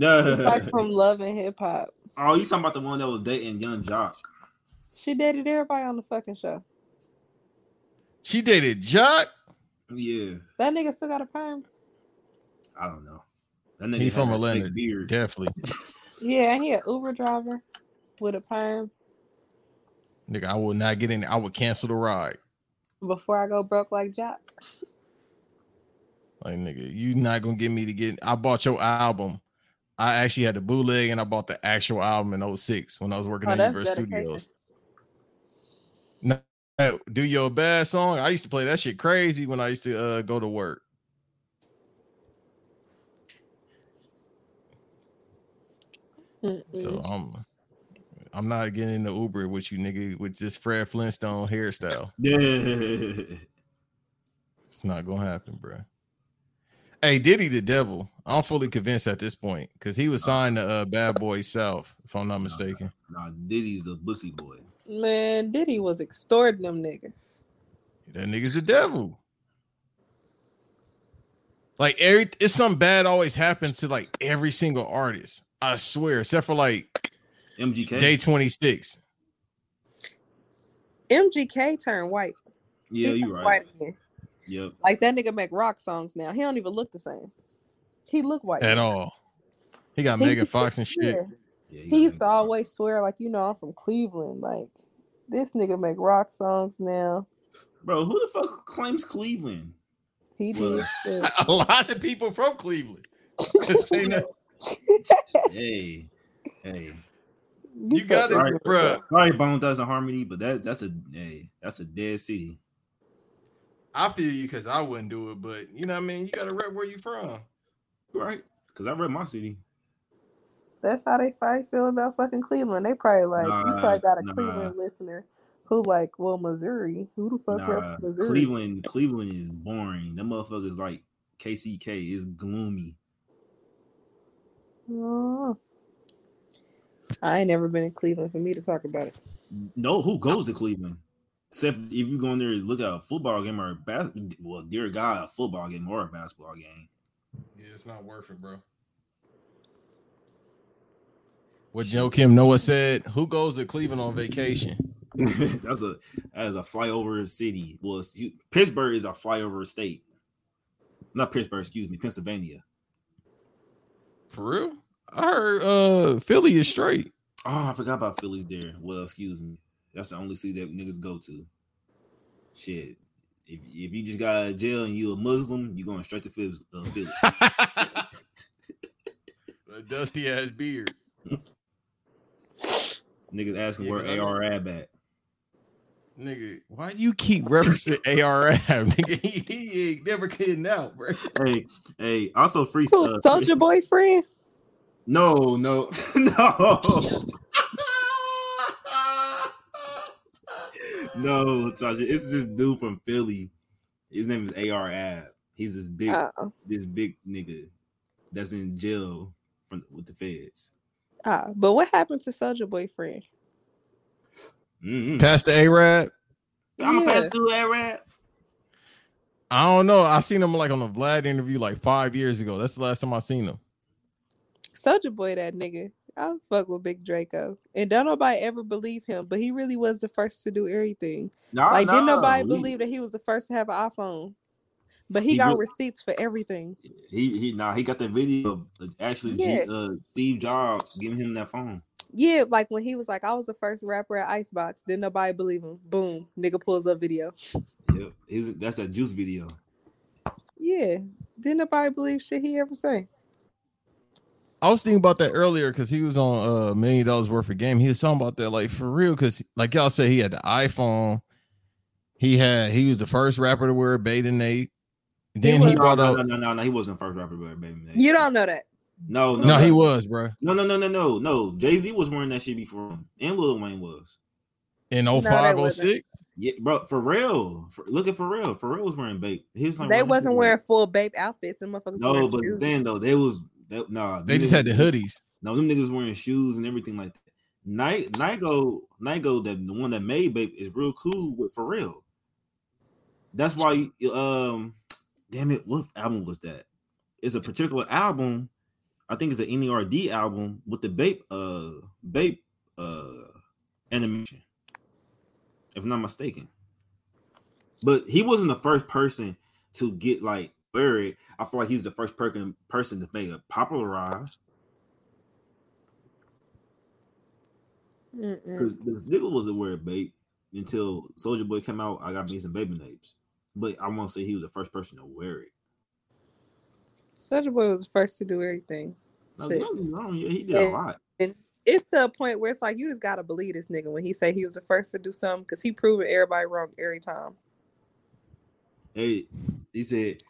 It's like from Love and Hip Hop. oh, you talking about the one that was dating Yung Joc? She dated everybody on the fucking show. She dated Joc. Yeah, That nigga still got a perm. I don't know. That nigga He from a Atlanta. beard. Definitely. Yeah, he an Uber driver with a perm. Nigga, I would not get in. I would cancel the ride. Before I go broke like Joc. Like nigga, you not gonna get me to get. I bought your album. I actually had the bootleg and I bought the actual album in 06 when I was working Oh, at that's Universal dedication. Studios. No, no, do your bad song. I used to play that shit crazy when I used to uh, go to work. So Mm-mm. I'm I'm not getting in the Uber with you, nigga, with this Fred Flintstone hairstyle. Yeah, It's not gonna happen, bro. Hey, Diddy the devil. I'm fully convinced at this point because he was signed to uh, Bad Boy South, if I'm not mistaken. nah, Diddy's a bussy boy. Man, Diddy was extorting them niggas. That nigga's the devil. Like every it's something bad always happens to like every single artist. I swear, except for like MGK. day 26. MGK turned white. yeah, you turned right. White again. Yep. Like that nigga make rock songs now. He don't even look the same. He look white At all. He got He- Megan Fox and shit. Yeah. Yeah, He used to always swear like you know I'm from Cleveland. Like this nigga make rock songs now. Bro, who the fuck claims Cleveland? He did. shit. A lot of people from Cleveland. This ain't a- hey, hey. You got it, Right. bruh. Sorry, Bone Thugs and Harmony, but that that's a hey, that's a dead city. I feel you because I wouldn't do it, but you know what I mean? You gotta rep where you from. Right? Because I rep my city. That's how they probably feel about fucking Cleveland. They probably like you Nah, probably got a nah. Cleveland listener who like, well, Missouri. Who the fuck Nah, Missouri? Cleveland, Cleveland is boring. That motherfucker's like KCK is gloomy. Oh. I ain't never been in Cleveland for me to talk about it. No, who goes to Cleveland? Except if you go in there and look at a football game or a bas- well, dear God, a football game or a basketball game. Yeah, it's not worth it, bro. What Joakim Noah said, who goes to Cleveland on vacation? that's a that is a flyover city. Well, it's, you, Pittsburgh is a flyover state. Not Pittsburgh, excuse me, Pennsylvania. For real? I heard uh Philly is straight. Oh, I forgot about Philly's there. Well, excuse me. That's the only city that niggas go to. Shit. If, if you just got out of jail and you a Muslim, you going straight to Philly. Uh, Philly. a dusty ass beard. niggas asking Yeah, where 'cause I know- AR ab at. Nigga, why do you keep referencing ARF? Nigga, he, he ain't never getting out, bro. Hey, hey, also free Who uh, Soldier Boyfriend? No, no, no, no, Tasha. It's this dude from Philly. His name is AR Ab. He's this big, Oh, this big nigga that's in jail from with the feds. ah, but what happened to Soldier Boyfriend? Mm-hmm. Pastor Arab. I'm gonna pass Yeah. through Arab. I don't know. I seen him like on a Vlad interview like five years ago. That's the last time I seen him. Soulja Boy, that nigga. I fuck with Big Draco, and don't nobody ever believe him, but he really was the first to do everything. Nah, Like, didn't nobody he- believe that he was the first to have an iPhone? But he, He got re- receipts for everything. He he nah, he got that video of actually Yeah. uh, Steve Jobs giving him that phone. Yeah, like when he was like, I was the first rapper at Icebox. Didn't nobody believe him. Boom, nigga pulls up video. Yep, he's that's a juice video. Yeah, didn't nobody believe shit he ever say. I was thinking about that earlier because he was on a uh, million dollars worth of game. He was talking about that like for real because like y'all said he had the iPhone He had he was the first rapper to wear a bathing ape. Then was- he brought no, out no, no, no, no, he wasn't the first rapper, but baby. Nate. You don't know that. No, no, no, he was, bro. No, no, no, no, no, no. Jay Z was wearing that shit before him, and Lil Wayne was. In they 05, wasn't. 06. Yeah, bro, for real. For, look at Pharrell. Pharrell was wearing bape. He was like They wasn't wearing full babe outfits and motherfuckers. No, but shoes. then though they was they, nah. They just had the hoodies. No, them niggas wearing shoes and everything like that. Night Nigo Nigo, that the one that made bape is real cool with real. That's why um damn it, what album was that? It's a particular album. I think it's an NERD album with the Bape uh Bape uh animation. If I'm not mistaken. But he wasn't the first person to get like buried. I feel like he's the first person person to make it popularized. Because this nigga wasn't wearing bape until Soulja Boy came out. I got me some baby napes. But I won't say he was the first person to wear it. Soulja Boy was the first to do everything. No, Shit. don't wrong, yeah, he did a lot. And It's to a point where it's like you just gotta believe this nigga when he say he was the first to do something because he proving everybody wrong every time. Hey, he said,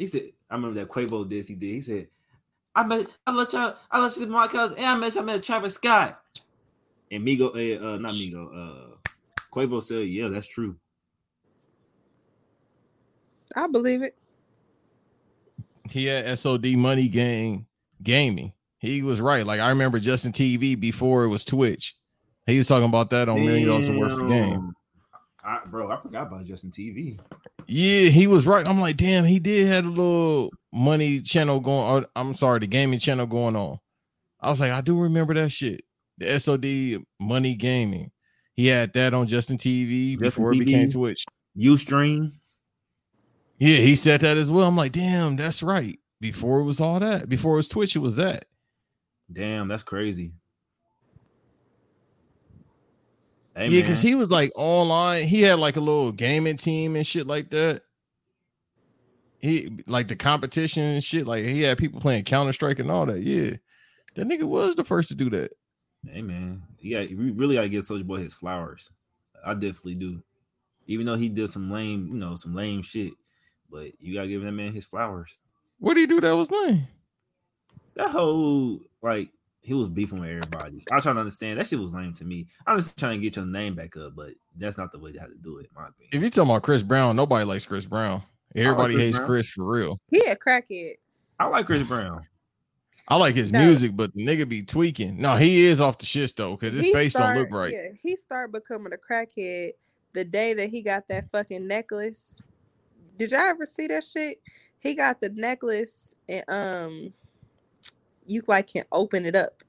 he said, I remember that Quavo this he did. He said, I met I let y'all I let you see my cousin and I met y'all met Travis Scott. And Migo, eh, uh, not Migo, uh Quavo said, Yeah, that's true. I believe it. He had SOD Money Gang Gaming. He was right. Like I remember Justin TV before it was Twitch. He was talking about that on Million Dollars Worth of Game. I, bro, I forgot about Justin TV. Yeah, he was right. I'm like, damn, he did have a little money channel going. Or, I'm sorry, the gaming channel going on. I was like, I do remember that shit. The SOD Money Gaming. He had that on Justin TV Justin before it became TV. Twitch. Ustream. Yeah, he said that as well. I'm like, damn, that's right. Before it was all that, before it was Twitch, it was that. Damn, that's crazy. Hey, yeah, because he was like online. He had like a little gaming team and shit like that. He like the competition and shit. Like he had people playing Counter Strike and all that. Yeah, that nigga was the first to do that. Hey man, yeah, we really gotta give Soulja Boy his flowers. I definitely do. Even though he did some lame, you know, some lame shit, but you gotta give that man his flowers. What do you do that was lame? That whole like he was beefing with everybody. I was trying to understand that shit was lame to me. I'm just trying to get your name back up, but that's not the way to have to do it, in my opinion. If you talking about Chris Brown, nobody likes Chris Brown. Everybody Chris hates Brown. Chris for real. He a crackhead. I like Chris Brown. I like his No. music, but the nigga be tweaking. No, he is off the shit though, because his He face start- don't look right. Yeah, he started becoming a crackhead the day that he got that fucking necklace. Did y'all ever see that shit? He got the necklace and um you like can open it up.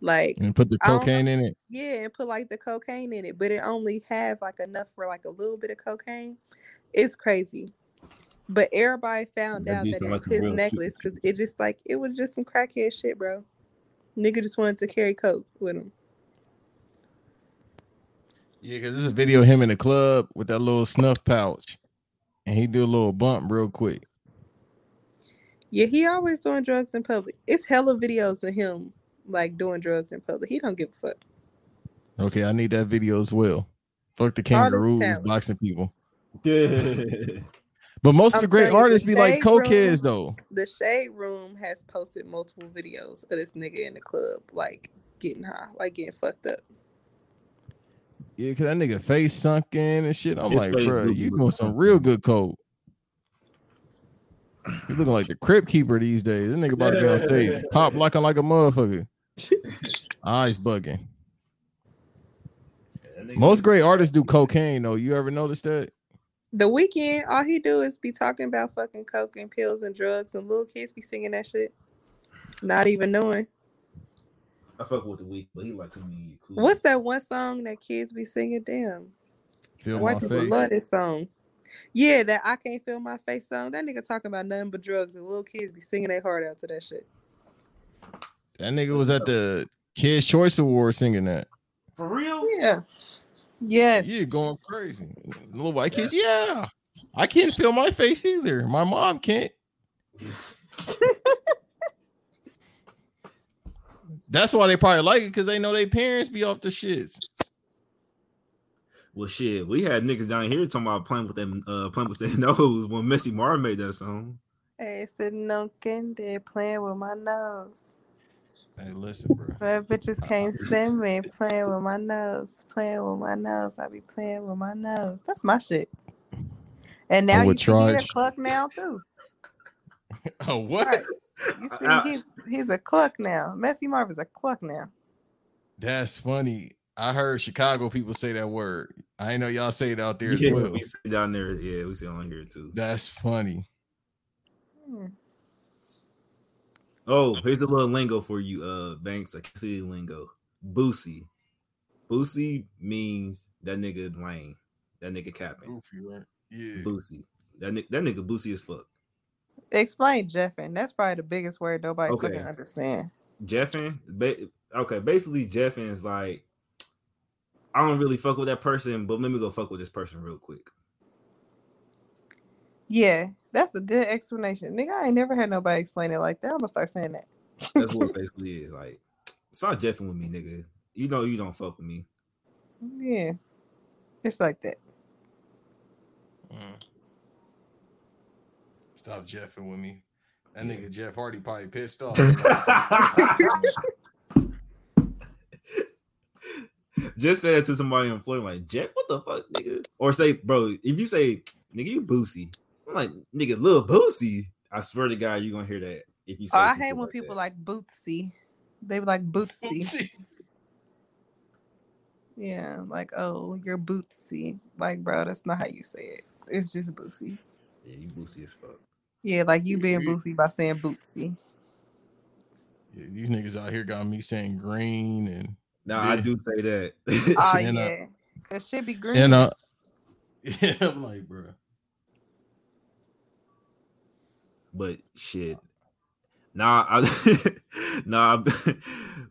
Like And put the I don't cocaine in it. yeah, and put like the cocaine in it, but it only have like enough for like a little bit of cocaine. It's crazy. But everybody found That out that sound it's like his necklace because it just like it was just some crackhead shit, bro. Nigga just wanted to carry coke with him. Yeah, because there's a video of him in the club with that little snuff pouch, and he do a little bump real quick. Yeah, he always doing drugs in public. It's hella videos of him like doing drugs in public. He don't give a fuck. Okay, I need that video as well. Fuck the Artist kangaroos boxing people. Yeah. But most of the great telling you, the artists be like Shade Room- cokeheads though. The Shade Room has posted multiple videos of this nigga in the club, like getting high, like getting fucked up. Yeah, cause that nigga face sunk in and shit. I'm His like, bro, you doing some real good coke. You looking like the crypt keeper these days. That nigga about to be on stage, pop locking like a motherfucker. Eyes bugging. Most great artists do cocaine though. You ever noticed that? The Weeknd, all he do is be talking about fucking coke and pills and drugs, and little kids be singing that shit, not even knowing. I fuck with the week, but he like too many. Cool. What's that one song that kids be singing? Damn, Feel white my people face. love this song. Yeah, that I can't feel my face song. That nigga talking about nothing but drugs, and little kids be singing their heart out to that shit. That nigga was at the Kids Choice Award singing that. for real? Yeah. Yes. Yeah, going crazy. Little white kids, yeah. I can't feel my face either. My mom can't. That's why they probably like it because they know their parents be off the shits. Well, shit, we had niggas down here talking about playing with them, uh, playing with their nose when Messy Marv made that song. Hey, sitting on candy, playing with my nose. Hey, listen, bro. But bitches can't stand me playing with my nose, playing with my nose. I be playing with my nose. That's my shit. And now I you would see he a cluck now too. Oh, what? Right. You see I- he, he's a cluck now. Messy Marv is a cluck now. That's funny. I heard Chicago people say that word. I know y'all say it out there as well. we see down there. Yeah, we see on here too. That's funny. Hmm. Oh, here's a little lingo for you, uh, Banks. I can see the lingo. Boosie. Boosie means that nigga lame. That nigga capping. Goofy, right? Yeah. Boosie. That nigga, that nigga Boosie as fuck. Explain Jeffin. That's probably the biggest word nobody Okay. fucking understand. Jeffin. Ba- okay, basically Jeffin is like, I don't really fuck with that person, but let me go fuck with this person real quick. Yeah, that's a good explanation. Nigga, I ain't never had nobody explain it like that. I'm gonna start saying that. That's what it basically is. Like, stop jeffing with me, nigga. You know you don't fuck with me. Yeah. It's like that. Mm. Stop jeffing with me. That nigga Jeff Hardy probably pissed off. Just say it to somebody on Florida, like Jeff, what the fuck, nigga? Or say, bro, if you say, nigga, you Boosie, I'm like, nigga, little Boosie. I swear to God, you're gonna hear that. If you oh, say, Oh, I hate when like people that. like bootsy. They be like bootsy. Yeah, like, oh, you're bootsy. Like, bro, that's not how you say it. It's just bootsy. yeah, you Boosie as fuck. Yeah, like you being bootsy by saying bootsy. Yeah, these niggas out here got me saying green and Nah, I do say that. Oh And, uh, yeah, cause shit be green. and uh yeah, I'm like, bro. but shit. Nah, I nah.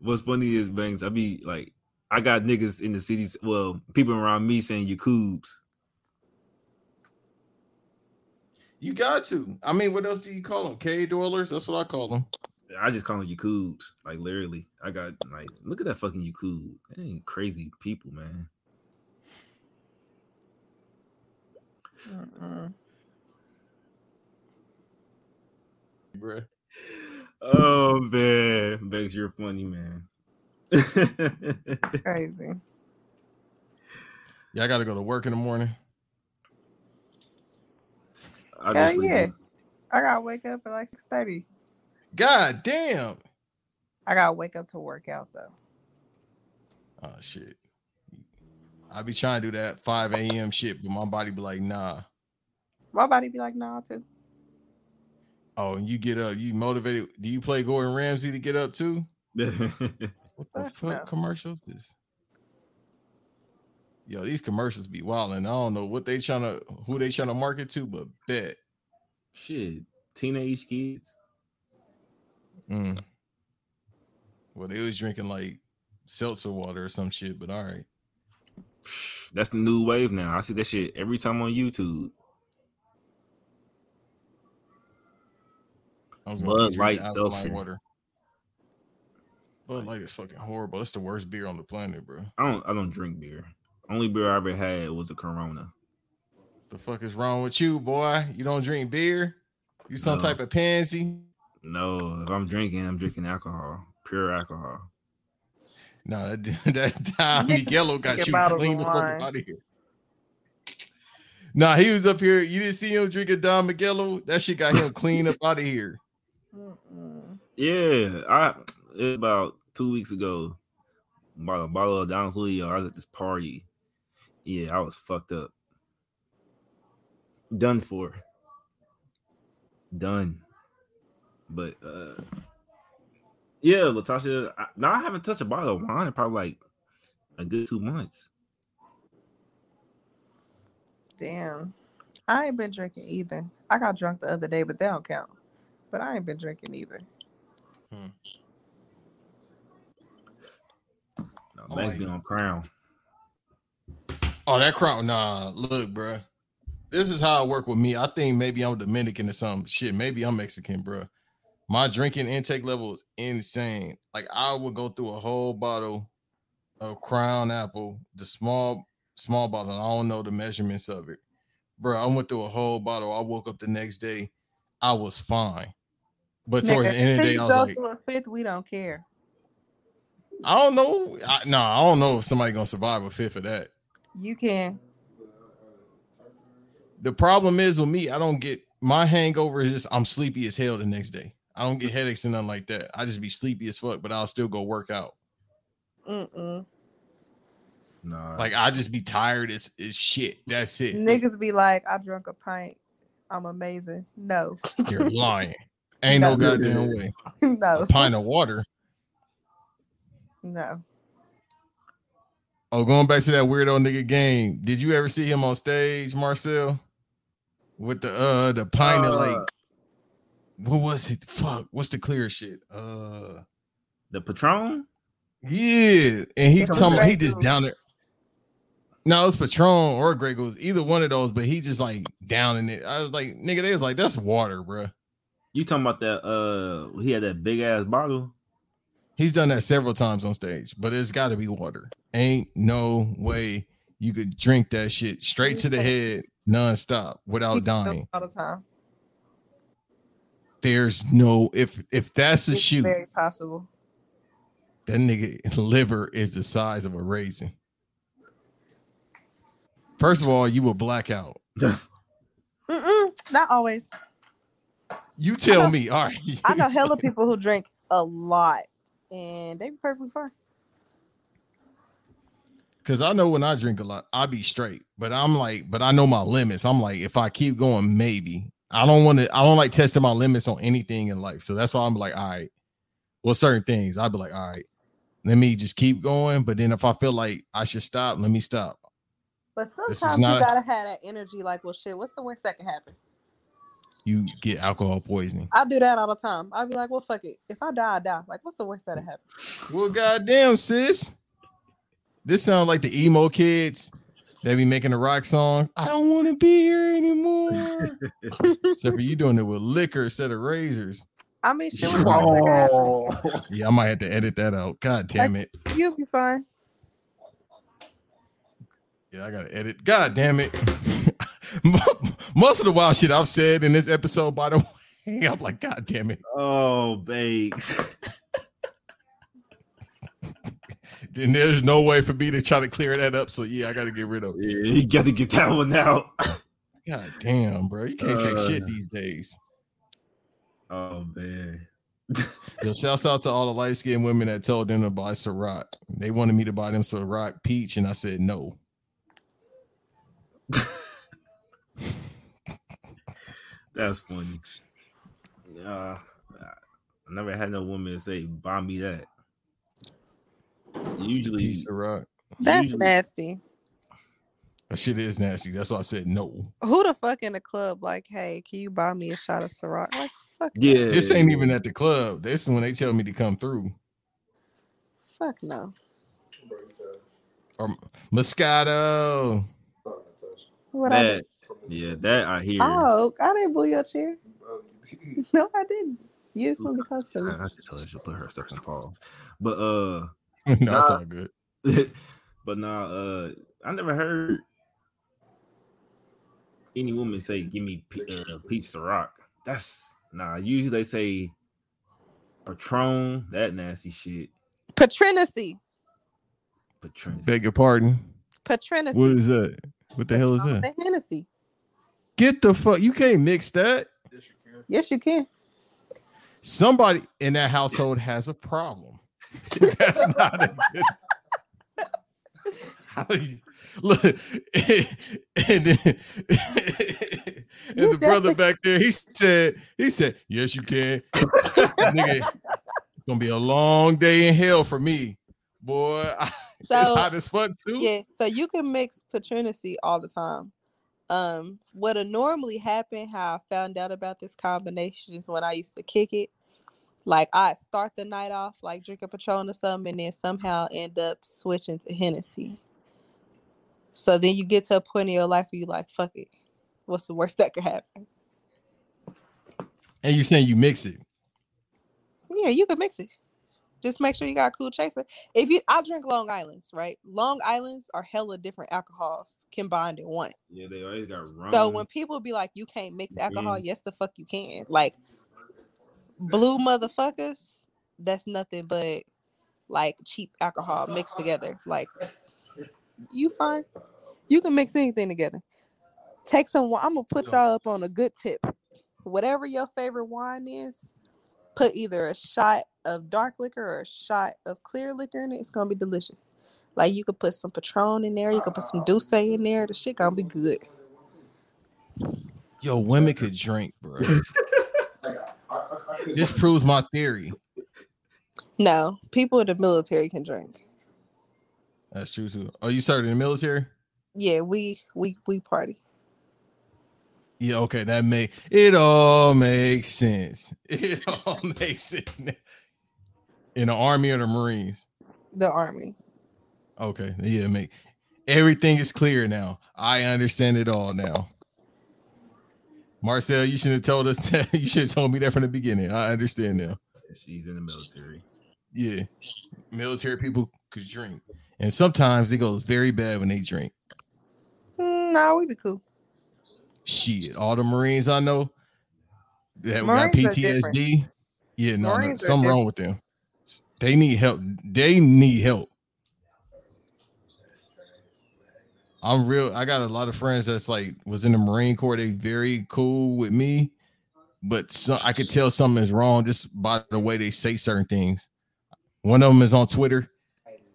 What's funny is bangs. I be like, I got niggas in the cities. Well, people around me saying you coobs. You got to. I mean, what else do you call them? K dwellers? That's what I call them. I just call them Yakubs. Like literally, I got like, look at that fucking Yakub. They ain't crazy people, man. Mm-mm. Bro. Oh man, Banks, you're funny, man. Crazy. Yeah, I gotta go to work in the morning. I Hell just yeah. I gotta wake up at like six thirty. God damn. I gotta wake up to work out though. Oh shit. I be trying to do that 5 a.m. shit, but my body be like, nah. My body be like, nah, too. Oh, and you get up, you motivated. Do you play Gordon Ramsay to get up too? What the Fuck fuck no. commercials this? Yo, these commercials be wild, and I don't know what they trying to who they trying to market to, but bet. Shit, teenage kids. Mm. Well, they was drinking like seltzer water or some shit, but all right. That's the new wave now. I see that shit every time on YouTube. I was Bud gonna keep drinking Light seltzer. water. Bud Light is fucking horrible. That's the worst beer on the planet, bro. I don't. I don't drink beer. Only beer I ever had was a Corona. The fuck is wrong with you, boy? You don't drink beer? You some No. type of pansy? No, if I'm drinking, I'm drinking alcohol, pure alcohol. No, that that Don Miguelo got you clean of the fuck out of here. Nah, he was up here. You didn't see him drinking Don Miguelo? That shit got him clean up out of here. Yeah, I it about two weeks ago. Bought a bottle of Don Julio. I was at this party. Yeah, I was fucked up. Done for. Done. But uh yeah, Latasha. I, now I haven't touched a bottle of wine in probably like a good two months. Damn. I ain't been drinking either. I got drunk the other day, but they don't count. But I ain't been drinking either. No, Oh, Banks be on crown. Oh, that crown. Nah, look, bruh. This is how it work with me. I think maybe I'm Dominican or something. Shit, maybe I'm Mexican, bruh. My drinking intake level is insane. Like I would go through a whole bottle of Crown Apple, the small small bottle. I don't know the measurements of it, bro. I went through a whole bottle. I woke up the next day, I was fine. But towards Nigga, the end of the day, I was like, a fifth, we don't care. I don't know. I, no, I don't know if somebody gonna survive a fifth of that. You can. The problem is with me, I don't get my hangover is just I'm sleepy as hell the next day. I don't get headaches and nothing like that. I just be sleepy as fuck, but I'll still go work out. Mm-mm. Nah, Like I just be tired as, as shit. That's it. Niggas be like, I drunk a pint. I'm amazing. No, You're lying. Ain't no No. goddamn way. no, A pint of water. no. Oh, going back to that weirdo nigga game. Did you ever see him on stage, Marcel? With the uh the pint of Uh, like what was it? Fuck, what's the clear shit? Uh the Patron. yeah. And he It's talking about he just down there. No, it's Patron or Grey Goose, either one of those, but he just like down in it. I was like, nigga, they was like, that's water, bruh. You talking about that? Uh, he had that big ass bottle. He's done that several times on stage, but it's got to be water. Ain't no way you could drink that shit straight to the head nonstop without dying. all the time. There's no if if that's a It's shoot, very possible. that nigga liver is the size of a raisin. First of all, you will black out. Mm-mm, not always. You tell know- me. All right. I know hella people who drink a lot, and they be perfectly fine. Cause I know when I drink a lot, I be straight. But I'm like, but I know my limits. I'm like, if I keep going, maybe. I don't want to, I don't like testing my limits on anything in life. So that's why I'm like, all right. Well, certain things, I'd be like, all right, let me just keep going. But then if I feel like I should stop, let me stop. But sometimes you gotta have that energy. Like, well, shit, what's the worst that can happen? You get alcohol poisoning. I do that all the time. I'll be like, well, fuck it. If I die, I die. Like, what's the worst that'll happen? Well, goddamn, sis. This sounds like the emo kids that be making the rock songs. I don't want to be here anymore. Except for you doing it with liquor instead of razors. I mean, shit, what's the worst that can happen? Yeah, I might have to edit that out. God damn it. You'll be fine. Yeah, I gotta edit. God damn it. Most of the wild shit I've said in this episode, by the way, I'm like, God damn it. Oh, bakes. Then there's no way for me to try to clear that up. So yeah, I gotta get rid of it. yeah, you got to get that one out. God damn, bro. You can't say Uh. shit these days. Oh man. Yo, shouts out to all the light skinned women that told them to buy Ciroc. They wanted me to buy them Ciroc peach, and I said no. That's funny. Uh, I never had no woman say, "Buy me that." Usually, Peach Ciroc. That's Usually- nasty. That shit is nasty. That's why I said no. Who the fuck in the club? Like, hey, can you buy me a shot of Ciroc? Like, fuck, yeah, This ain't even at the club. This is when they tell me to come through. fuck no. Or Moscato. What I that. Yeah, that I hear. Oh, I didn't boo your chair. No, I didn't. You just want to be close to me. I, I should tell her she'll put herself on pause. But uh, no, that's Nah. all good. but nah, uh, I never heard any woman say, "Give me pe- uh, peach to rock." That's nah. Usually they say Patron, that nasty shit. Patrinacy. Patron. Beg your pardon. Patrinacy. What is that? What the hell is that? The Hennessy. Get the fuck. You can't mix that. Yes, you can. Somebody in that household has a problem. That's not a good. How you- Look, and then and the brother back there, he said, he said, yes, you can. Nigga, it's gonna be a long day in hell for me, boy. it's So hot as fuck too. yeah, so you can mix patrinacy all the time. Um, what'll normally happen, how I found out about this combination is when I used to kick it. Like I start the night off like drinking Patron or something, and then somehow end up switching to Hennessy. So then you get to a point in your life where you like, fuck it. What's the worst that could happen? And you saying you mix it. Yeah, you can mix it. Just make sure you got a cool chaser. If you, I drink Long Island's, right? Long Island's are hella different alcohols combined in one. Yeah, they always got rum. So when people be like, "You can't mix alcohol," Mhm. yes, the fuck you can. Like blue motherfuckers, that's nothing but like cheap alcohol mixed together. Like you fine. You can mix anything together. Take some. wi- I'm gonna put y'all up on a good tip. Whatever your favorite wine is, put either a shot of dark liquor or a shot of clear liquor in it. It's gonna be delicious. Like you could put some Patron in there. You could put some Douce in there. The shit gonna be good. Yo, women could drink, bro. this proves my theory. No, people in the military can drink. That's true too. Oh, you started in the military? Yeah, we we we party. Yeah, okay, that make it all makes sense. It all makes sense. In the army or the marines. The army. Okay, yeah, make everything is clear now. I understand it all now. Marcel, you should have told us that. You should have told me that from the beginning. I understand now. She's in the military. Yeah, military people could drink, and sometimes it goes very bad when they drink. Mm, nah, we be cool. Shit, all the Marines I know that Marines are got. PTSD. Yeah, no, no Marines are something wrong with them. They need help. They need help. I'm real. I got a lot of friends that's like was in the Marine Corps. They very cool with me, but so, I could tell something is wrong just by the way they say certain things. One of them is on Twitter.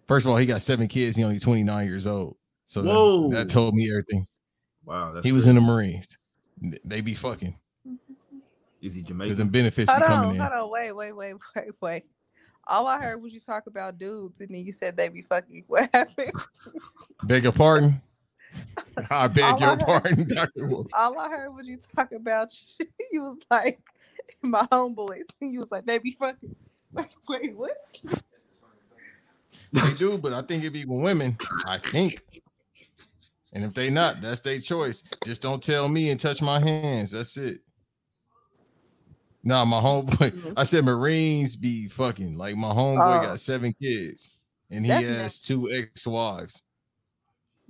First of all, he got seven kids. He only 29 years old. So that- Whoa. that, told me everything. Wow, that's he was crazy. in the Marines. They be fucking Is he because Jamaican? them benefits be coming on, in. hold on, wait, wait, wait, wait, wait. All I heard was you talk about dudes, and then you said they be fucking. What happened? Beg your pardon. I beg All I your heard- pardon, Doctor Wolf. All I heard was you talk about. You was like my homeboys. You was like they be fucking. Like, wait, what? They do, but I think it be women. I think. And if they not, that's their choice. Just don't tell me and touch my hands. That's it. Nah, my homeboy. Mm-hmm. I said Marines be fucking. Like my homeboy Oh. got seven kids, and he has two ex-wives,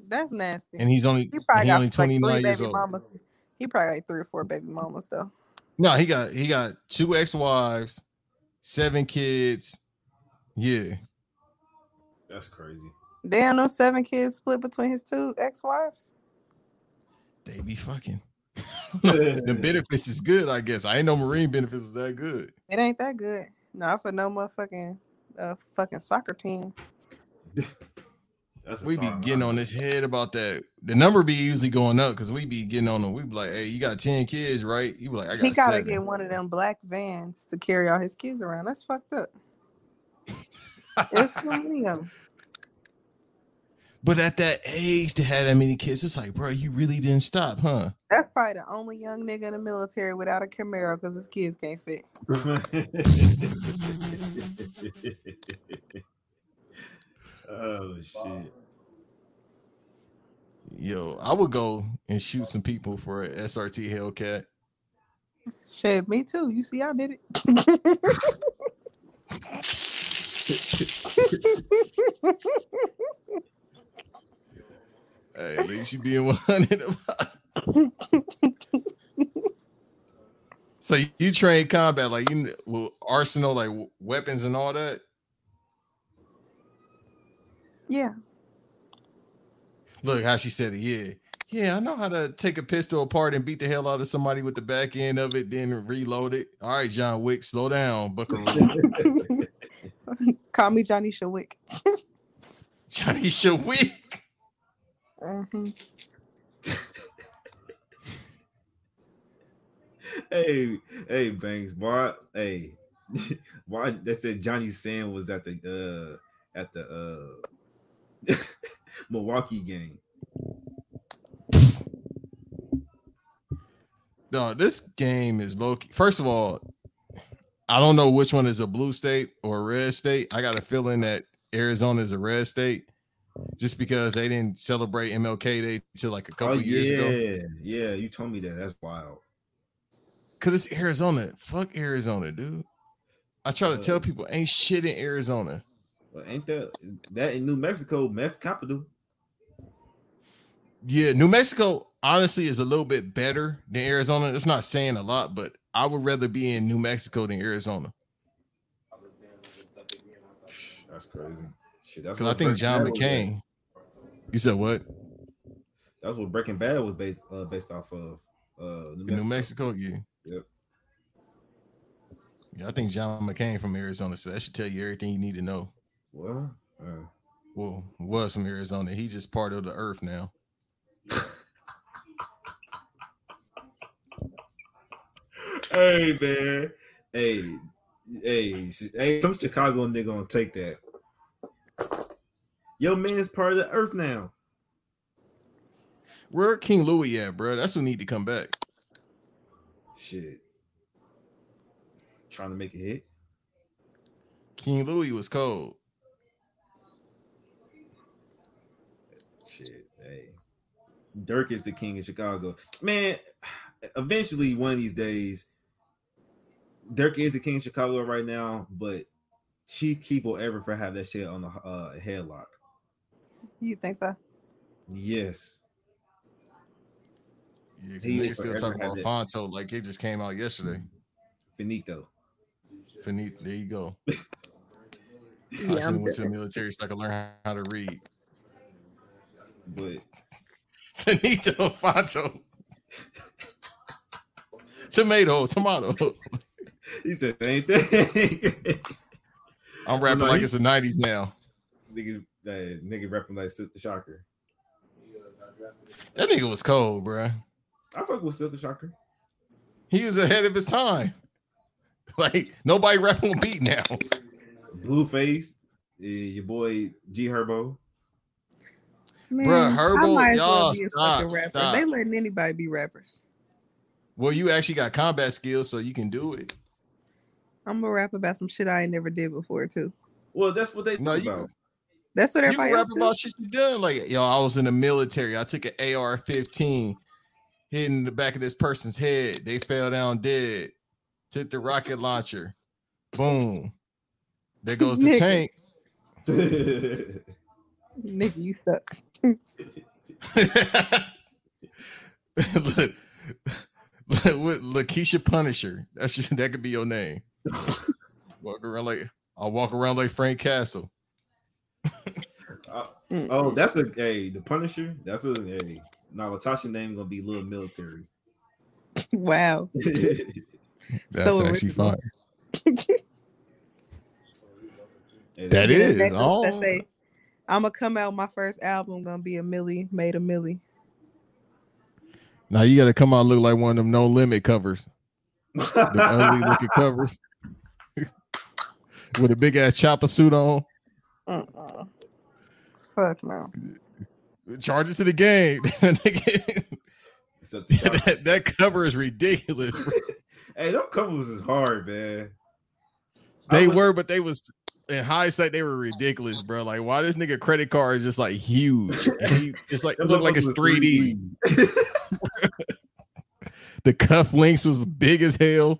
That's nasty. and he's only he probably he got only 29 three years old. mamas. He probably got like three or four baby mamas though. No, he got he got two ex-wives, seven kids. Yeah. That's crazy. Damn, those seven kids split between his two ex-wives. They be fucking. the benefits is good, I guess. I ain't know Marine benefits was that good. It ain't that good. Not for no motherfucking uh, fucking soccer team. That's a We be getting line. on this head about that. The number be usually going up because we be getting on them. We be like, "Hey, you got ten kids, right?" You be like, "I got He gotta seven. get one of them black vans to carry all his kids around. That's fucked up. It's too many of 'em. But at that age to have that many kids, it's like, bro, you really didn't stop, huh? That's probably the only young nigga in the military without a Camaro because his kids can't fit. oh shit. Yo, I would go and shoot some people for a SRT Hellcat. Shit, me too. You see, I did it. Hey, at least you being 100 So you- you train combat like you kn- well, arsenal like weapons and all that. Yeah. Look how she said it. Yeah, yeah, I know how to take a pistol apart and beat the hell out of somebody with the back end of it, then reload it. All right, John Wick, slow down, Buckaroo. Call me Johnny Shawick. Johnny Shawick. hmm hey, hey, Banks, boy. Hey, why they said Johnny Sand was at the uh at the uh Milwaukee game. No, this game is low. key- First of all, I don't know which one is a blue state or a red state. I got a feeling that Arizona is a red state, just because they didn't celebrate MLK Day till like a couple oh years yeah, ago. yeah. Yeah. You told me that. That's wild. Cause it's Arizona. Fuck Arizona, dude. I try to Uh, tell people ain't shit in Arizona. Well, ain't that that in New Mexico meth capital? Yeah, New Mexico honestly is a little bit better than Arizona. It's not saying a lot, but I would rather be in New Mexico than Arizona. That's crazy. Shit, that's Because I think John McCain. You said what? That's what Breaking Bad was based uh, based off of. Uh, New Mexico. New Mexico, yeah. Yep. Yeah, I think John McCain from Arizona, so that should tell you everything you need to know. Well, uh, Well, was from Arizona. He's just part of the earth now. hey man, hey, hey, hey, some Chicago nigga gonna take that. Yo, man's part of the earth now. Where King Louie at, bro? That's who need to come back. Shit, trying to make a hit. King Louie was cold. Shit, hey, Durk is the king of Chicago, man. Eventually, one of these days, Durk is the king of Chicago right now, but Chief Keef will ever for have that shit on the uh, headlock. You think so? Yes. Yeah, 'cause He still forever talking about that. Fonto like it just came out yesterday. Faneto. Faneto, there you go. I Yeah, should have I'm went to the military so I could learn how to read. But Faneto Fonto. tomato, tomato. he said same thing. I'm rapping like he- it's the 90s now. Niggas, uh, nigga rapping like Silkk the Shocker. That nigga was cold, bruh. I fuck with Silkk the Shocker. He was ahead of his time. Like nobody rapping on beat now. Blueface, uh, your boy G Herbo. Man, Bruh, I might as well y'all be a stop, fucking rapper. stop. They letting anybody be rappers. Well, you actually got combat skills, so you can do it. I'm gonna rap about some shit I ain't never did before too. Well, that's what they No, talk you- about. That's what You everybody can else rap do. about shit you done. Like, yo, I was in the military. I took an AR-15, hit in the back of this person's head. They fell down dead. Took the rocket launcher. Boom. There goes the tank. Nigga, you suck. Look, look, with Lakeisha Punisher. That's your, that could be your name. walk around like I'll walk around like Frank Castle. Mm. oh, that's a hey, the Punisher. That's a hey. Now Latasha name gonna be little military. Wow. That's So actually original. fine. Hey, That that's- Get a is, necklace oh. Say, I'm gonna come out. My first album gonna be a Millie, made a Millie. Now you got to come out look like one of them no limit covers, the ugly looking covers, with a big ass chopper suit on. Uh-uh. Fuck no. Charge It to the Game. Nigga, Except the shocker. that, that cover is ridiculous. hey, them covers is hard, man. They wish- were, but they was in hindsight they were ridiculous, bro. Like why this nigga credit card is just like huge. He, it's like it looked like it's 3D. The cuff links was big as hell.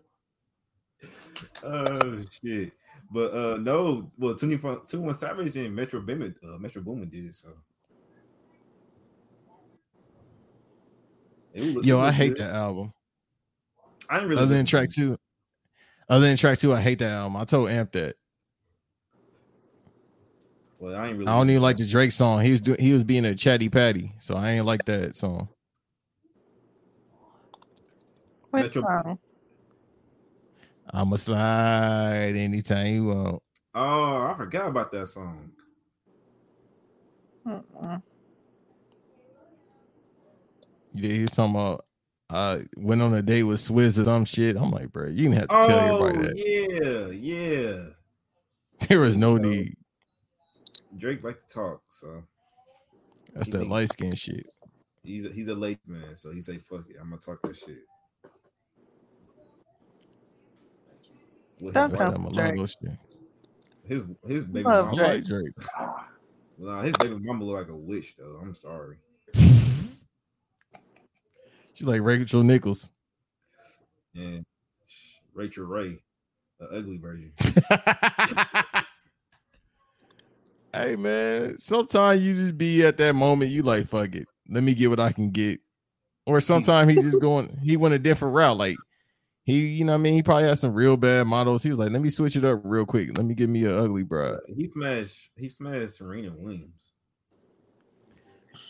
oh shit. But uh no, well 21, 21 Savage and Metro Boomin, uh, Metro Boomin did it, so. It Yo, I hate good. that album. I didn't really Other than track two, other than track two, I hate that album. I told Amp that. Well, I ain't really I don't even like the Drake song. He was doing he was being a chatty patty, so I ain't like that song. Which Metro- song? I'ma slide anytime you want. Oh, I forgot about that song. Uh-uh. Yeah, he was talking about uh went on a date with Swizz or some shit. I'm like, bro, you didn't have to tell Oh, everybody that. yeah, yeah. There was no You know, need. Drake like to talk, so That's he that light skin shit. he's a, he's a late man, so he say fuck it, I'm gonna talk that shit. What Don't his, That's tell that me, mulatto shit. his his baby Love I mama, like Drake. nah, his baby mama look like a witch though. I'm sorry. She's like Rachel Nichols. And Rachael Ray, an ugly version. hey man, sometimes you just be at that moment. You like fuck it. Let me get what I can get. Or sometimes he just going. He went a different route. Like he, you know, what I mean, he probably had some real bad models. He was like, let me switch it up real quick. Let me give me an ugly bride. He smashed. He smashed Serena Williams.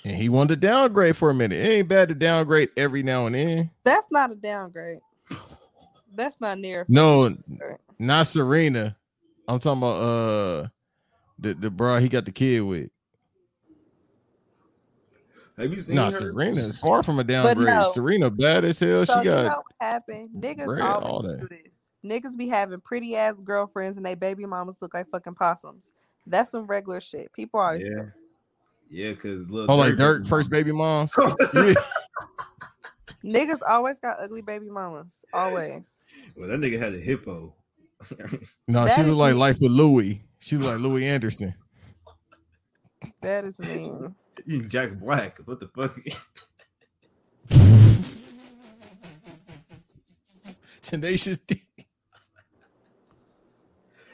And he wanted to downgrade for a minute. It ain't bad to downgrade every now and then. That's not a downgrade. That's not near. No, not Serena. I'm talking about uh the the bro he got the kid with. Have you seen No, her? Serena is far from a downgrade. no. Serena bad as hell. So she you got know what happened? Niggas bread, all always that. do this. Niggas be having pretty ass girlfriends and they baby mamas look like fucking possums. That's some regular shit. People always Yeah, that. yeah, because look, oh like Durk first baby moms. Yeah. Niggas always got ugly baby mamas. Always. well, that nigga had a hippo. No, That she is look like me. Life with Louie. She look like Louie Anderson. That is mean. You Jack Black. What the fuck? Tenacious D.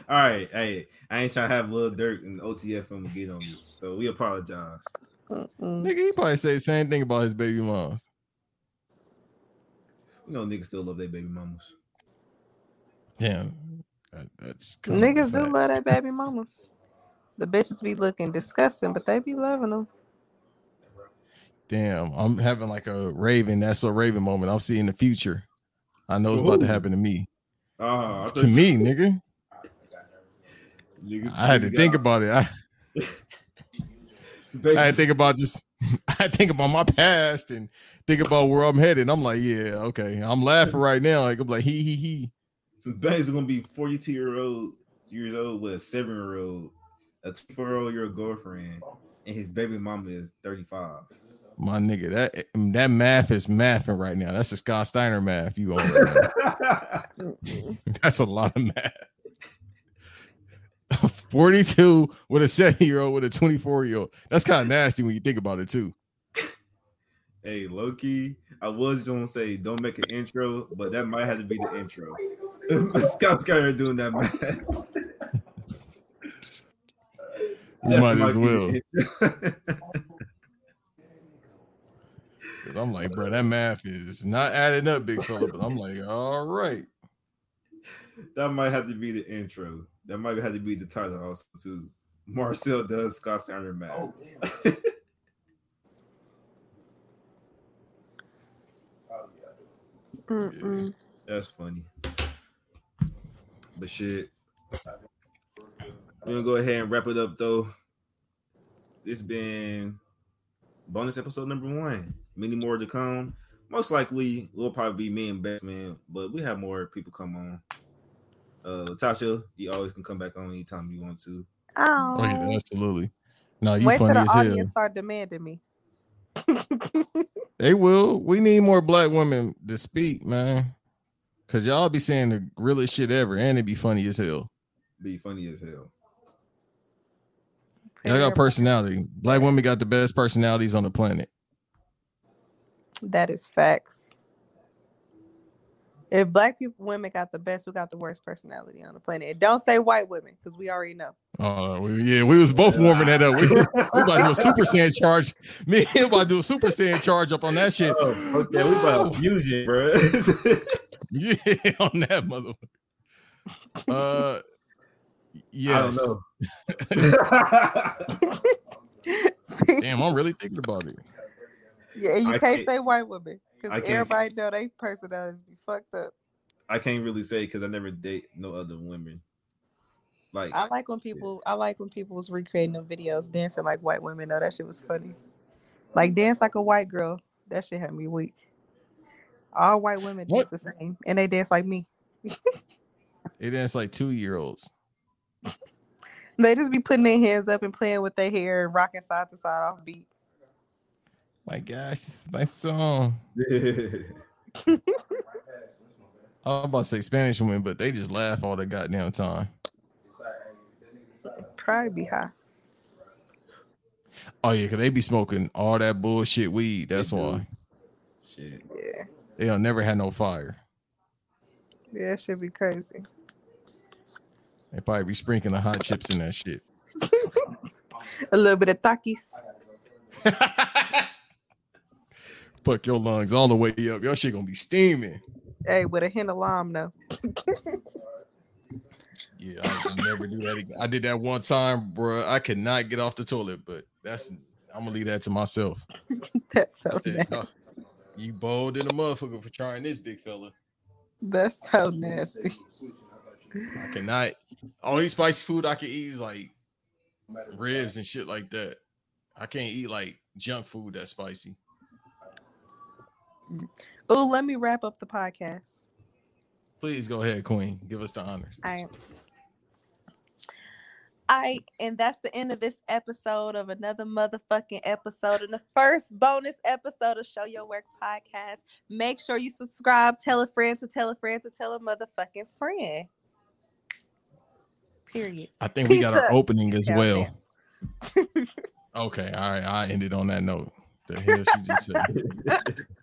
All right, hey, I ain't trying to have Lil Durk and OTFM get on you, so we apologize. Mm-mm. Nigga, he probably say the same thing about his baby moms. You know, niggas still love their baby mamas. Damn. That, that's kind of a Niggas do love that baby mamas. The bitches be looking disgusting, but they be loving them. Damn, I'm having like a Raven. That's a Raven moment. I'm seeing the future. I know it's about to happen to me. Ah, I thought To me, nigga. I had to think about it. I, I had to think about just I think about my past and think about where I'm headed. I'm like, yeah, okay. I'm laughing right now. Like I'm like, he he he. Banks gonna be 42 year old years old with a seven year old, a 24 year old girlfriend, and his baby mama is 35. My nigga, that mm, that math is mathing right now. That's a Scott Steiner math. You on right That's a lot of math. 42 with a seven year old with a 24 year old. That's kind of nasty when you think about it too. hey, Loki, I was gonna say don't make an intro, but that might have to be the intro. Scott Steiner doing that math. You That might as well. the intro. 'Cause I'm like, bro, that math is not adding up, big fella. But I'm like, all right. that might have to be the intro. That might have to be the title also too. Marcel does Scott Steiner math. Oh, That's funny. But shit. We're gonna go ahead and wrap it up though. This been bonus episode number one. Many more to come. Most likely it'll probably be me and Batman, but we have more people come on. Uh Tasha, you always can come back on anytime you want to. Oh, Oh, yeah, absolutely. No, you wait till funny the as hell. audience start demanding me. They will. We need more black women to speak, man. Cause y'all be saying the realest shit ever, and it'd be funny as hell. Be funny as hell. Y'all got personality. Black women got the best personalities on the planet. That is facts. If black people women got the best, who got the worst personality on the planet? And don't say white women, because we already know. Oh, we- yeah, we was both warming that up. We, we about to do a super saiyan charge. Me and about to do a super saiyan charge up on that shit. Oh, okay, we about fusion, bro. Yeah, on that motherfucker. Uh, yes. I don't know. Damn, I'm really thinking about it. Yeah, and you I can't can't- say white women because everybody know they personalities be fucked up. I can't really say because I never date no other women. Like I like when people I like when people was recreating them videos dancing like white women. Though that shit was funny. Like dance like a white girl. That shit had me weak. All white women What? dance the same, and they dance like me. It is like two year olds. They just be putting their hands up and playing with their hair and rocking side to side off beat. My gosh, this is my phone. I was about to say Spanish women, but they just laugh all the goddamn time. Probably be high. Oh yeah, cause they be smoking all that bullshit weed. That's why shit. Yeah, they don't never had no fire. yeah, that should be crazy. They probably be sprinkling the hot chips in that shit. A little bit of takis. Fuck your lungs all the way up. Your shit gonna be steaming. Hey, with a hint of lime though. Yeah, I never do that again. I did that one time, bro. I could not get off the toilet, but that's I'm gonna leave that to myself. That's so said, nasty. "Oh, you bold in a motherfucker for trying this, big fella. That's so nasty. I cannot. Only spicy food I can eat is like ribs and shit like that. I can't eat like junk food that's spicy. Oh, let me wrap up the podcast. Please go ahead, Queen. Give us the honors. I I and that's the end of this episode of another motherfucking episode and the first bonus episode of Show Your Work podcast. Make sure you subscribe, tell a friend to tell a friend to tell a motherfucking friend. Period. I think we got our opening as well. okay. Okay, all right. I ended on that note. The hell she just said.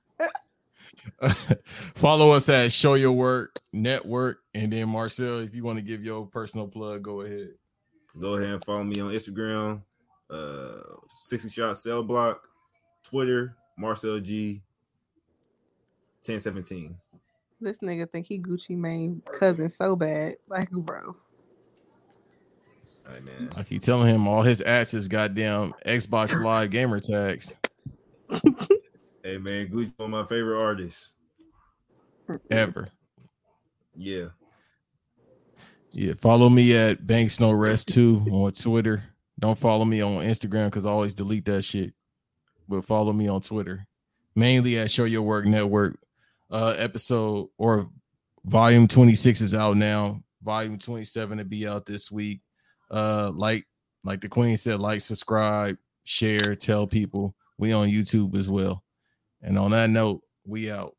Follow us at Show Your Work Network, and then Marcel, if you want to give your personal plug, go ahead. Go ahead and follow me on Instagram, uh, 60 shot cell block, Twitter, Marcel G, 1017. This nigga think he Gucci Mane cousin so bad. Like, bro. All right, man. I keep telling him all his ads is goddamn Xbox Live gamer tags Hey, man, Gucci, one of my favorite artists. ever. Yeah. Yeah, follow me at Banks No Rest 2 on Twitter. Don't follow me on Instagram because I always delete that shit. But follow me on Twitter. Mainly at Show Your Work Network. Uh episode or volume 26 is out now. Volume 27 to be out this week. Uh like like the queen said, like, subscribe, share, tell people. We on YouTube as well. And on that note, we out.